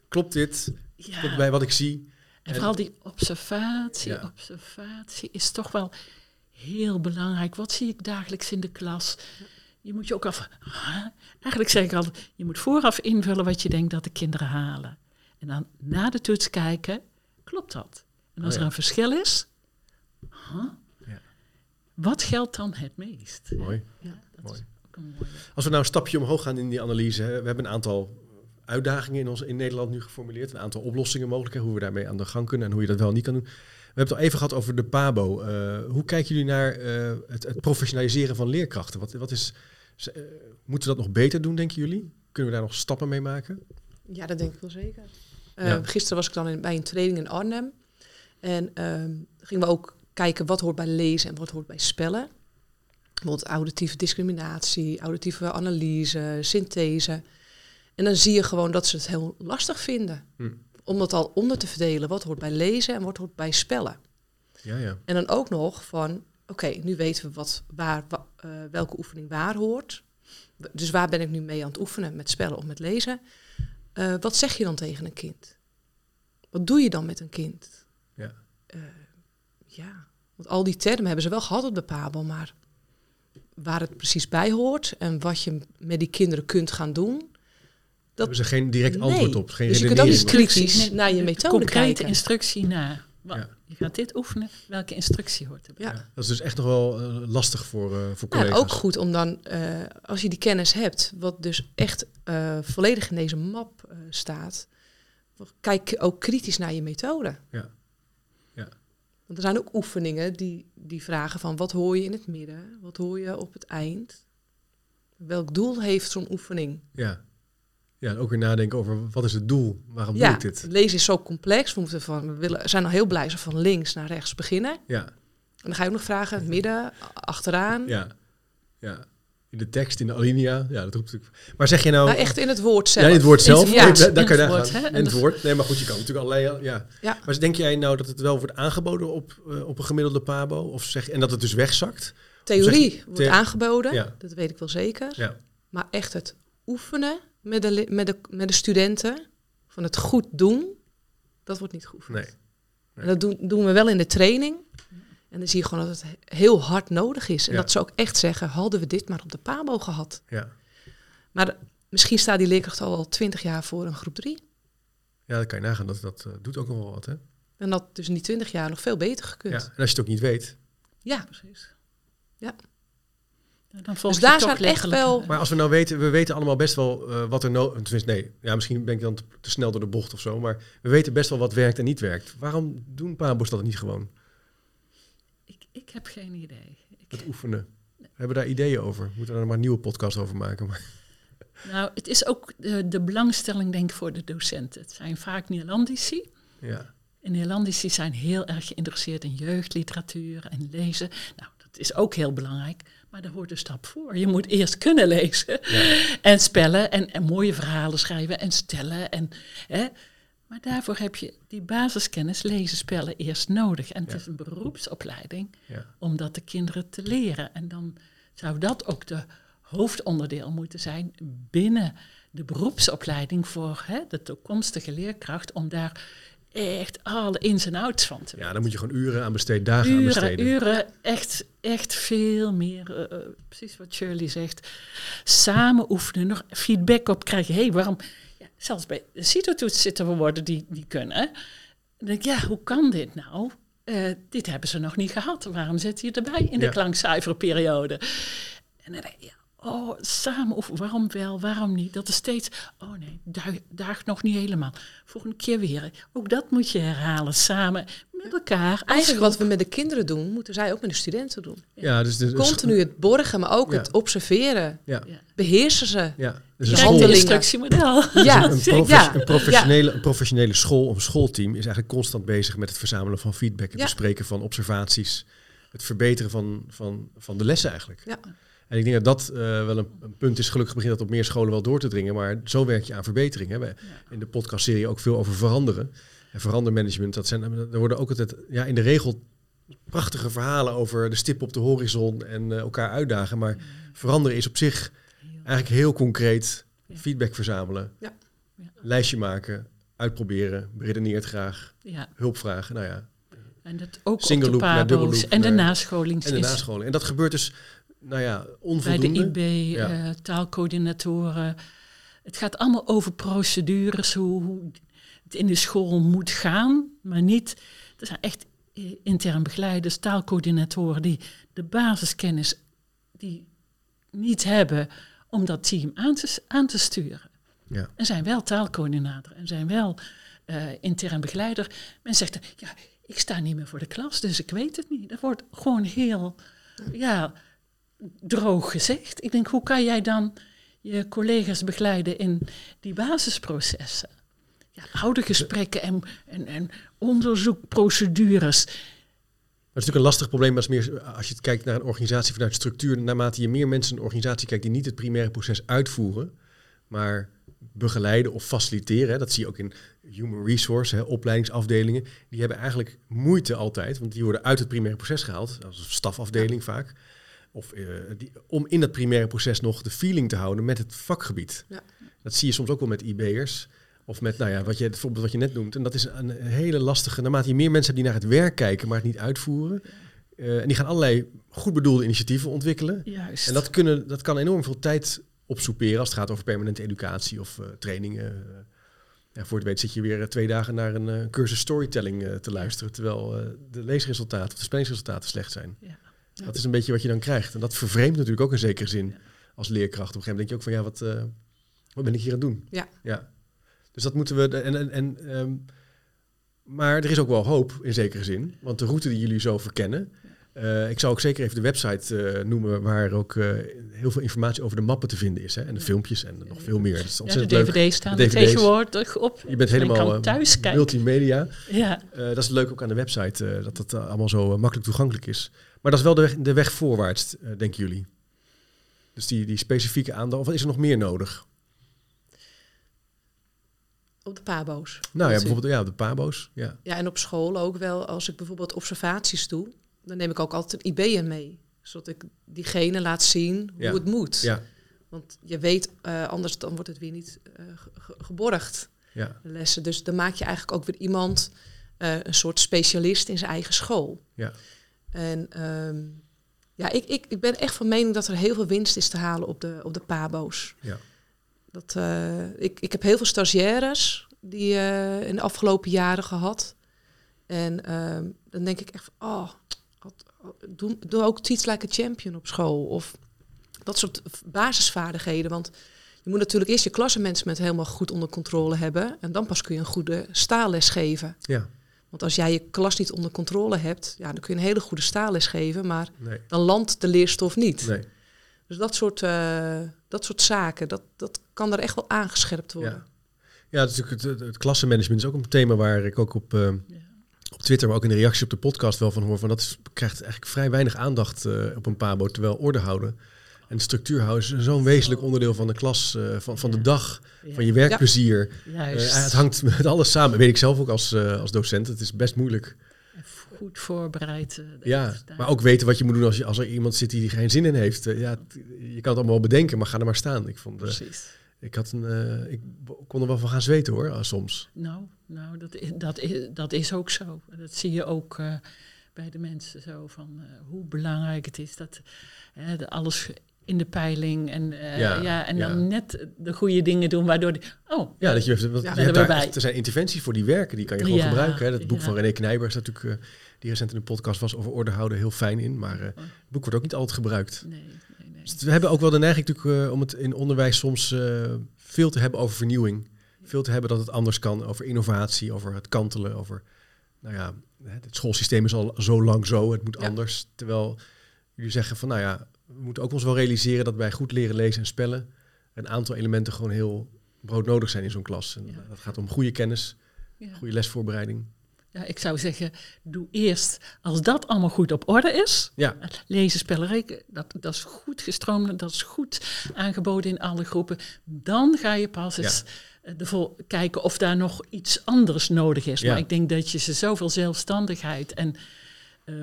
klopt dit? Ja. Klopt bij wat ik zie? En vooral die observatie, Ja. observatie is toch wel heel belangrijk. Wat zie ik dagelijks in de klas? Je moet je ook af... Huh? Eigenlijk zeg ik altijd, je moet vooraf invullen wat je denkt dat de kinderen halen. En dan na de toets kijken, klopt dat? En als Oh er een verschil is, huh? Wat geldt dan het meest? Mooi. Ja, dat Mooi. is Als we nou een stapje omhoog gaan in die analyse. hè, We hebben een aantal uitdagingen in, ons, in Nederland nu geformuleerd. Een aantal oplossingen mogelijk. hè, Hoe we daarmee aan de gang kunnen en hoe je dat wel en niet kan doen. We hebben het al even gehad over de PABO. Eh, hoe kijken jullie naar eh, het, het professionaliseren van leerkrachten? Wat, wat is, eh, moeten we dat nog beter doen, denken jullie? Kunnen we daar nog stappen mee maken? Ja, dat denk ik wel zeker. Eh, Ja. Gisteren was ik dan in, bij een training in Arnhem. En ehm, gingen we ook kijken wat hoort bij lezen en wat hoort bij spellen. Bijvoorbeeld auditieve discriminatie, auditieve analyse, synthese. En dan zie je gewoon dat ze het heel lastig vinden. Hm. Om dat al onder te verdelen. Wat hoort bij lezen en wat hoort bij spellen. Ja, ja. En dan ook nog van, oké, nu weten we wat, waar, wa- eh, welke oefening waar hoort. Dus waar ben ik nu mee aan het oefenen, met spellen of met lezen? Eh, wat zeg je dan tegen een kind? Wat doe je dan met een kind? Ja. Eh, ja, want al die termen hebben ze wel gehad op de Pabel, maar waar het precies bij hoort en wat je met die kinderen kunt gaan doen. Dat, hebben ze geen direct Nee. antwoord op. Geen Dus je kunt ook niet kritisch Nee, naar je de methode Concrete kijken. instructie na. Wa- Ja. Je gaat dit oefenen, welke instructie hoort erbij? Ja. Ja, dat is dus echt nog wel eh, lastig voor, eh voor Nou, collega's. ook goed om dan, eh, als je die kennis hebt, wat dus echt eh, volledig in deze map eh, staat, kijk ook kritisch naar je methode. Ja. Want er zijn ook oefeningen die, die vragen van wat hoor je in het midden, wat hoor je op het eind, welk doel heeft zo'n oefening. Ja. ja, en ook weer nadenken over wat is het doel? Waarom ja, doe ik dit? lezen is zo complex. We, moeten van, we willen, zijn al heel blij we van links naar rechts beginnen. Ja, En dan ga je ook nog vragen, het midden, achteraan. ja, ja. In de tekst, in de alinea. Ja, dat roept natuurlijk. Maar zeg je nou... Nou, echt in het woord zelf. Ja, in het woord zelf. Ja. Nee, daar- kan je woord, gaan. In En het woord. Nee, maar goed, je kan natuurlijk allerlei... Ja. Ja. Maar denk jij nou dat het wel wordt aangeboden op, eh, op een gemiddelde pabo? Of zeg, en dat het dus wegzakt? Theorie wordt the- aangeboden, Ja. dat weet ik wel zeker. Ja. Maar echt het oefenen met de, met, de, met de studenten, van het goed doen, dat wordt niet geoefend. Nee. En dat doen, doen we wel in de training. En dan zie je gewoon dat het heel hard nodig is. En Ja. dat ze ook echt zeggen, hadden we dit maar op de PABO gehad. Ja. Maar misschien staat die leerkracht al twintig jaar voor een groep drie. Ja, dan kan je nagaan. Dat, dat eh, doet ook nog wel wat, hè? En dat dus in die twintig jaar nog veel beter gekund. Ja. En als je het ook niet weet. Ja, Precies. Ja. Dan volg Dus daar toch zijn echt wel- Maar als we nou weten, we weten allemaal best wel eh, wat er nodig... Tenminste, nee. Ja, misschien ben ik dan te, te snel door de bocht of zo. Maar we weten best wel wat werkt en niet werkt. Waarom doen pabo's dat niet gewoon? Ik, heb geen idee. Ik, Het oefenen. We hebben daar ideeën over. We moeten daar maar een nieuwe podcast over maken. Maar, nou, het is ook de, de belangstelling, denk ik, voor de docenten. Het zijn vaak Nederlandici. ja. En Nederlandici zijn heel erg geïnteresseerd in jeugdliteratuur en lezen. Nou, dat is ook heel belangrijk. Maar daar hoort een stap voor. Je moet eerst kunnen lezen en spellen en, en mooie verhalen schrijven en stellen. En, hè. Maar daarvoor heb je die basiskennis lezen, spellen eerst nodig. En het Ja. is een beroepsopleiding Ja. om dat de kinderen te leren. En dan zou dat ook de hoofdonderdeel moeten zijn binnen de beroepsopleiding voor hè, de toekomstige leerkracht, om daar echt alle ins en outs van te ja, daar moet je gewoon uren aan besteden, dagen aan Uren, besteden. uren, echt, echt veel meer, eh, eh, precies wat Shirley zegt, samen oefenen, nog feedback op krijgen. Hé, hey, waarom, zelfs bij de CITO-toets zitten we woorden die, die kunnen. Dan denk ik, ja, hoe kan dit nou? Eh, dit hebben ze nog niet gehad. Waarom zit je erbij in de Ja. klankcijferperiode? En dan denk ik, ja, oh, samen of waarom wel, waarom niet? Dat is steeds, oh nee, daag, daag nog niet helemaal. Volgende keer weer. Ook dat moet je herhalen, samen met elkaar. eigenlijk wat we met de kinderen doen, moeten zij ook met de studenten doen. Ja, dus de, Continu het borgen, maar ook Ja. het observeren. Ja. Beheersen ze. ja. Dus een school, instructiemodel. Ja, een, profes- ja, een professionele, een professionele school of schoolteam is eigenlijk constant bezig met het verzamelen van feedback, het Ja. bespreken van observaties, het verbeteren van, van, van de lessen eigenlijk. Ja. En ik denk dat dat eh, wel een, een punt is. Gelukkig begint dat op meer scholen wel door te dringen, maar zo werk je aan verbetering. Hè. We in de podcastserie ook veel over veranderen. En verandermanagement, dat zijn, er worden ook altijd ja, in de regel prachtige verhalen over de stip op de horizon en eh, elkaar uitdagen. Maar veranderen is op zich eigenlijk heel concreet feedback verzamelen, lijstje maken, uitproberen, beredeneert graag, Ja, hulp vragen. Nou ja, en dat ook Single op de loop naar loop en de nascholing. en de nascholing. En dat gebeurt dus, nou ja, bij de onvoldoende. IB, Ja. eh, taalcoördinatoren. Het gaat allemaal over procedures, hoe, hoe het in de school moet gaan, maar niet. Er zijn echt eh, intern begeleiders, taalcoördinatoren die de basiskennis die niet hebben om dat team aan te, aan te sturen. Ja. En zijn wel taalcoördinator en zijn wel eh, intern begeleider. Men zegt, ja, ik sta niet meer voor de klas, dus ik weet het niet. Dat wordt gewoon heel, ja, droog gezegd. Ik denk, hoe kan jij dan je collega's begeleiden in die basisprocessen? Ja, oude gesprekken en, en, en onderzoekprocedures. Dat is natuurlijk een lastig probleem, is meer als je het kijkt naar een organisatie vanuit structuur. Naarmate je meer mensen in een organisatie kijkt die niet het primaire proces uitvoeren, maar begeleiden of faciliteren. Hè, dat zie je ook in human resource, hè, opleidingsafdelingen. Die hebben eigenlijk moeite altijd, want die worden uit het primaire proces gehaald, als stafafdeling vaak. Of, eh, die, om in dat primaire proces nog de feeling te houden met het vakgebied. Ja. Dat zie je soms ook wel met IB'ers. Of met, nou ja, wat je, bijvoorbeeld wat je net noemt. En dat is een hele lastige, naarmate je meer mensen hebt die naar het werk kijken, maar het niet uitvoeren. eh, en die gaan allerlei goed bedoelde initiatieven ontwikkelen. Juist. En dat, kunnen, dat kan enorm veel tijd opsoeperen als het gaat over permanente educatie of eh, trainingen. Ja, voor het weet zit je weer twee dagen naar een cursus storytelling te luisteren, terwijl de leesresultaten of de spellingsresultaten slecht zijn. Ja. Dat is een beetje wat je dan krijgt. En dat vervreemdt natuurlijk ook in zekere zin als leerkracht. Op een gegeven moment denk je ook van ja, wat, eh, wat ben ik hier aan het doen? Ja. ja. Dus dat moeten we. En, en, en, ehm, maar er is ook wel hoop in zekere zin. Want de route die jullie zo verkennen. eh, ik zou ook zeker even de website eh, noemen waar ook heel veel informatie over de mappen te vinden is. Hè? En de filmpjes en nog veel meer. Dat is Ja, de ontzettend leuk. dvd's staan De DVD's. tegenwoordig op. Je bent helemaal kan thuis multimedia. Ja, dat is leuk ook aan de website, dat dat allemaal zo makkelijk toegankelijk is. Maar dat is wel de weg, de weg voorwaarts, eh, denken jullie. Dus die, die specifieke aandacht, of is er nog meer nodig? Op de pabo's. Nou ja, bijvoorbeeld ja, de pabo's. Ja. Ja, en op school ook wel. Als ik bijvoorbeeld observaties doe, dan neem ik ook altijd een IB'er mee. Zodat ik diegene laat zien hoe Ja. het moet. Ja, Want je weet, eh, anders dan wordt het weer niet ge- ge- geborgd, ja, lessen. Dus dan maak je eigenlijk ook weer iemand, een soort specialist in zijn eigen school. ja. En ehm, ja, ik, ik, ik ben echt van mening dat er heel veel winst is te halen op de, op de pabo's. Ja. Dat, eh, ik, ik heb heel veel stagiaires die eh, in de afgelopen jaren gehad. En ehm, dan denk ik echt, van, oh, had- doe, doe ook Teach Like a Champion op school. Of dat soort basisvaardigheden. Want je moet natuurlijk eerst je klassenmanagement helemaal goed onder controle hebben. En dan pas kun je een goede staalles geven. Ja, Want als jij je klas niet onder controle hebt, ja, dan kun je een hele goede staalles geven. Maar nee. dan landt de leerstof niet. nee. Dus dat soort, eh, dat soort zaken, dat, dat kan er echt wel aangescherpt worden. Ja. Ja, natuurlijk het, het, klassenmanagement is ook een thema waar ik ook op, eh, op Twitter, maar ook in de reactie op de podcast wel van hoor. Van dat is, krijgt eigenlijk vrij weinig aandacht eh, op een pabo. Terwijl orde houden en structuur houden is zo'n wezenlijk onderdeel van de klas, eh, van, van de Ja. dag, Ja. van je werkplezier. Juist. Eh, het hangt met alles samen. Weet ik zelf ook als, eh, als docent. Het is best moeilijk. Goed voorbereid. Ja, dat- maar ook weten wat je moet doen als, je, als er iemand zit die er geen zin in heeft. Ja, je kan het allemaal wel bedenken, maar ga er maar staan. Ik, vond, Precies. ik, had een, ik kon er wel van gaan zweten hoor, soms. Nou, nou dat, i- dat, i- dat is ook zo. Dat zie je ook bij de mensen zo van hoe belangrijk het is dat hè, de alles in de peiling en, eh, Ja, ja, en ja. dan net de goede dingen doen waardoor die, oh Ja, dat je, want Ja. je Ben hebt er daar, er zijn interventies voor die werken, die kan je gewoon Ja, gebruiken. Hè. Dat boek ja. van René Knijber is natuurlijk, eh, die recent in de podcast was over orde houden, heel fijn in. Maar eh, het boek wordt ook niet altijd gebruikt. nee, nee, nee. Dus we hebben ook wel de neiging natuurlijk, om het in onderwijs soms veel te hebben over vernieuwing. Veel te hebben dat het anders kan, over innovatie, over het kantelen, over, nou ja, het schoolsysteem is al zo lang zo, het moet Ja. anders. Terwijl jullie zeggen van, nou ja, we moeten ook ons wel realiseren dat bij goed leren lezen en spellen een aantal elementen gewoon heel broodnodig zijn in zo'n klas. En Ja. dat gaat om goede kennis, Ja. goede lesvoorbereiding. Ja, ik zou zeggen, doe eerst, als dat allemaal goed op orde is, Ja, lezen, spellen, rekenen, dat, dat is goed gestroomd, dat is goed aangeboden in alle groepen, dan ga je pas eens eh, ervoor kijken of daar nog iets anders nodig is. Maar ik denk dat je ze zoveel zelfstandigheid en eh,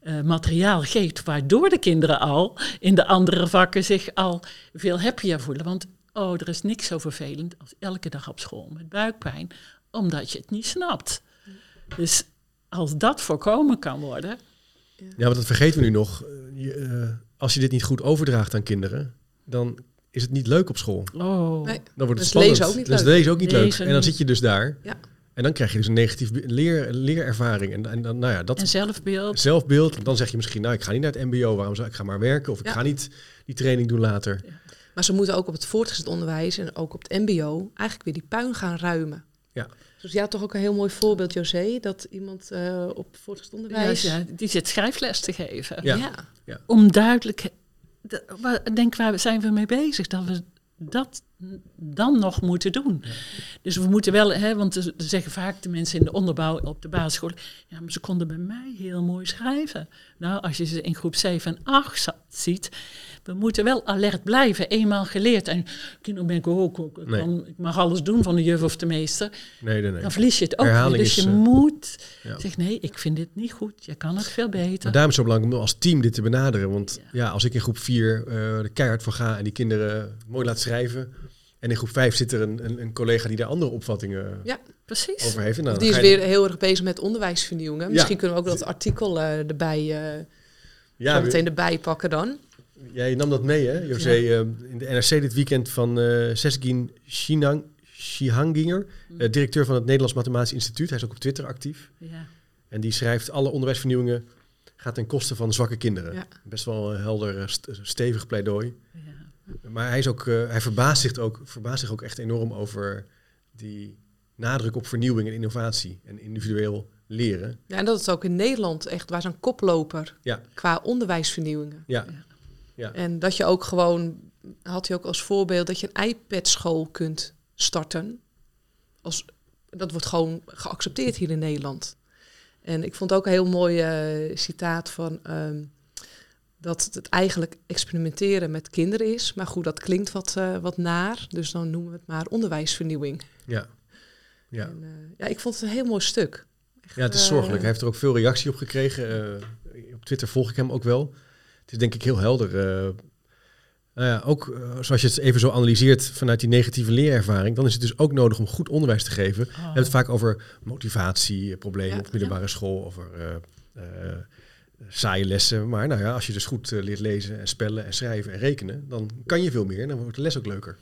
eh, materiaal geeft, waardoor de kinderen al in de andere vakken zich al veel happier voelen. Want oh, er is niks zo vervelend als elke dag op school met buikpijn, omdat je het niet snapt. Dus als dat voorkomen kan worden, ja want dat vergeten we nu nog. Eh, je, als je dit niet goed overdraagt aan kinderen, dan is het niet leuk op school. oh, Nee. Dan wordt het Dus spannend. lezen ook niet dus leuk. lezen ook niet leuk. En dan niet. zit je dus daar. Ja. En dan krijg je dus een negatief leer, leerervaring. En, en dan, nou ja, dat en zelfbeeld. zelfbeeld. Dan zeg je misschien, nou, ik ga niet naar het mbo. Waarom zou ik ga maar werken? Of ik Ja. ga niet die training doen later. Maar ze moeten ook op het voortgezet onderwijs en ook op het mbo eigenlijk weer die puin gaan ruimen. Ja. Dus jij had toch ook een heel mooi voorbeeld, José, dat iemand eh, op voortgezet onderwijs... Ja, ja, die zit schrijfles te geven. Ja. ja. Om duidelijk, denk waar zijn we mee bezig? Dat we dat dan nog moeten doen. Dus we moeten wel, hè, want ze zeggen vaak de mensen in de onderbouw op de basisschool, ja, maar ze konden bij mij heel mooi schrijven. Nou, als je ze in groep 7 en 8 za- ziet, we moeten wel alert blijven, eenmaal geleerd. En kinderen ben ik ook, ook ik, Nee. kan- ik mag alles doen van de juf of de meester. Nee, nee, nee. Dan verlies je het ook. Herhaling Dus is, je eh, moet ja. zeggen, nee, ik vind dit niet goed. Je kan het veel beter. Maar daarom is het zo belangrijk om als team dit te benaderen. Want ja, Ja. als ik in groep 4 er keihard voor ga en die kinderen mooi laat schrijven. En in groep 5 zit er een, een, een collega die daar andere opvattingen Ja. Precies. over heeft. Dan Die is weer heel erg bezig met onderwijsvernieuwingen. Misschien kunnen we ook dat artikel eh, erbij, eh ja, meteen erbij pakken dan. Jij nam dat mee, hè, José? eh, in de NRC dit weekend van eh Sesgin Shinang, Shihanginger, eh, directeur van het Nederlands Mathematisch Instituut. Hij is ook op Twitter actief. Ja. En die schrijft alle onderwijsvernieuwingen gaat ten koste van zwakke kinderen. Ja. Best wel een helder, eh, st- stevig pleidooi. Ja. Maar hij, is ook, hij verbaast, zich ook, verbaast zich ook echt enorm over die nadruk op vernieuwing en innovatie en individueel leren. Ja, en dat is ook in Nederland echt, waar zijn koploper Ja. qua onderwijsvernieuwingen. Ja, Ja. En dat je ook gewoon, had hij ook als voorbeeld, dat je een iPad-school kunt starten. Als, dat wordt gewoon geaccepteerd hier in Nederland. En ik vond ook een heel mooi eh, citaat van ehm, dat het eigenlijk experimenteren met kinderen is. Maar goed, dat klinkt wat, eh, wat naar, dus dan noemen we het maar onderwijsvernieuwing. ja. ja. En, eh, ja, ik vond het een heel mooi stuk. Echt, Ja, het is zorgelijk. Hij heeft er ook veel reactie op gekregen. Op Twitter volg ik hem ook wel. Het is denk ik heel helder. eh, nou ja, ook eh, zoals je het even zo analyseert vanuit die negatieve leerervaring, dan is het dus ook nodig om goed onderwijs te geven. We hebben het vaak over motivatieproblemen Ja, op middelbare school, over eh, eh, saaie lessen. Maar nou ja, als je dus goed eh, leert lezen en spellen en schrijven en rekenen, dan kan je veel meer en dan wordt de les ook leuker.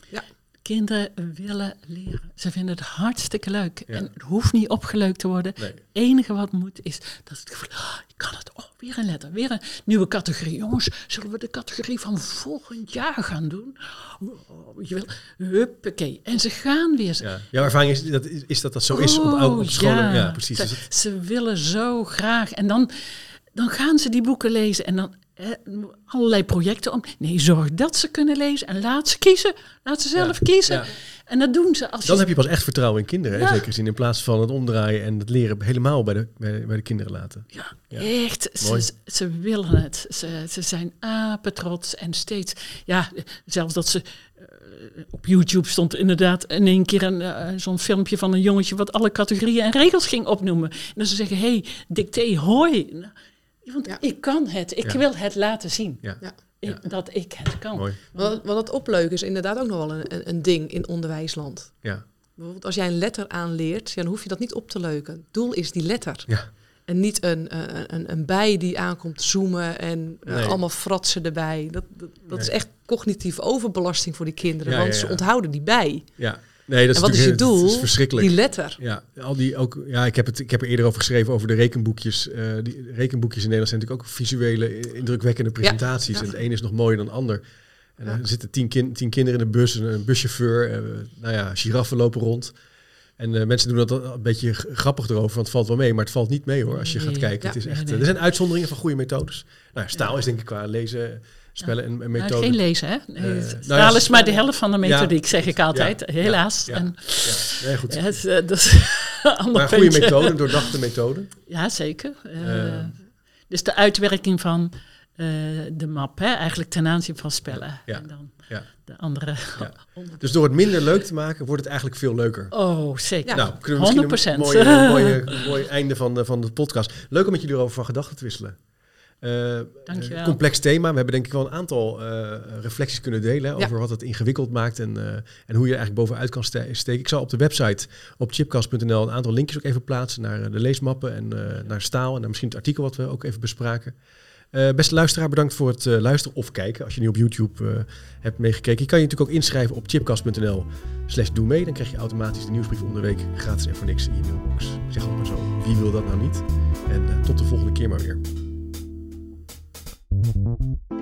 Kinderen willen leren. Ze vinden het hartstikke leuk. Ja. En het hoeft niet opgeleukt te worden. Nee. Het enige wat moet is dat het gevoel, oh, ik kan het, oh, weer een letter, weer een nieuwe categorie. Jongens, zullen we de categorie van volgend jaar gaan doen? Oh, je wil, huppakee. En ze gaan weer. Ja. Jouw ervaring is dat, is dat dat zo is op, ook op scholen? Ja, precies. Ze, Dus ze willen zo graag. En dan, dan gaan ze die boeken lezen en dan eh, allerlei projecten om. Nee, zorg dat ze kunnen lezen en laat ze kiezen. Laat ze zelf Ja, kiezen. ja. En dat doen ze als Dan je heb je pas echt vertrouwen in kinderen, hè? Zeker gezien. In plaats van het omdraaien en het leren helemaal bij de, bij, bij de kinderen laten. Ja, echt. Ze, ze willen het. Ze, ze zijn apetrots en steeds... Ja, zelfs dat ze... eh, op YouTube stond inderdaad in één keer een, eh, zo'n filmpje van een jongetje... wat alle categorieën en regels ging opnoemen. En dat ze zeggen, hey, dicté, hoi. Want Ja. ik kan het. Ik Ja. wil het laten zien. Ja, Ja. Ik- Ja. Dat ik het kan. mooi. Wat, wat het opleuken is inderdaad ook nog wel een, een, ding in onderwijsland. Ja, Bijvoorbeeld als jij een letter aanleert, ja, dan hoef je dat niet op te leuken. Het doel is die letter. ja. En niet een, eh, een, een, bij die aankomt zoomen en eh, Nee. allemaal fratsen erbij. Dat, dat, dat is echt cognitieve overbelasting voor die kinderen. Ja, want ja, ze onthouden die bij. ja. Nee, dat is en wat is je doel? Het is verschrikkelijk. Die letter. Ja, al die ook, ja ik, heb het, ik heb er eerder over geschreven over de rekenboekjes. Eh, die rekenboekjes in Nederland zijn natuurlijk ook visuele, i- indrukwekkende presentaties. Ja. En het een is nog mooier dan de ander. En er zitten tien, kin- tien kinderen in de bus, een, een buschauffeur. eh, nou ja, giraffen lopen rond. En eh, mensen doen dat een beetje grappig erover, want het valt wel mee. Maar het valt niet mee hoor, als je gaat kijken. Ja. Het is echt, nee. Er zijn uitzonderingen van goede methodes. Nou ja, staal Ja. is denk ik qua lezen, spellen en, en Maar methoden. geen lezen, hè? Nee, Eh, het- nou ja, is maar de helft van de ja, methodiek, zeg ik altijd. ja, Helaas. ja, En, Ja, nee, goed. het, dat is een maar goede methoden, doordachte methoden. Ja, zeker. Eh, Eh. dus de uitwerking van de map, hè, eigenlijk ten aanzien van spellen. Ja. En dan de andere. Dus door het minder leuk te maken, wordt het eigenlijk veel leuker. Oh, zeker. Nou, kunnen we misschien 100%. een mooie, mooie, mooi einde van de, van de podcast. Leuk om met jullie erover van gedachten te wisselen. Dankjewel. eh, complex thema. We hebben denk ik wel een aantal eh, reflecties kunnen delen hè, Ja. over wat het ingewikkeld maakt en, eh, en hoe je er eigenlijk bovenuit kan ste- steken. Ik zal op de website op chipcast.nl een aantal linkjes ook even plaatsen naar eh, de leesmappen en naar staal en naar misschien het artikel wat we ook even bespraken. Beste luisteraar, bedankt voor het luisteren of kijken. Als je nu op YouTube hebt meegekeken. Je kan je natuurlijk ook inschrijven op chipcast.nl slash doe mee. Dan krijg je automatisch de nieuwsbrief om de week gratis en voor niks in je mailbox. Ik zeg altijd maar zo, wie wil dat nou niet? En tot de volgende keer maar weer. thank you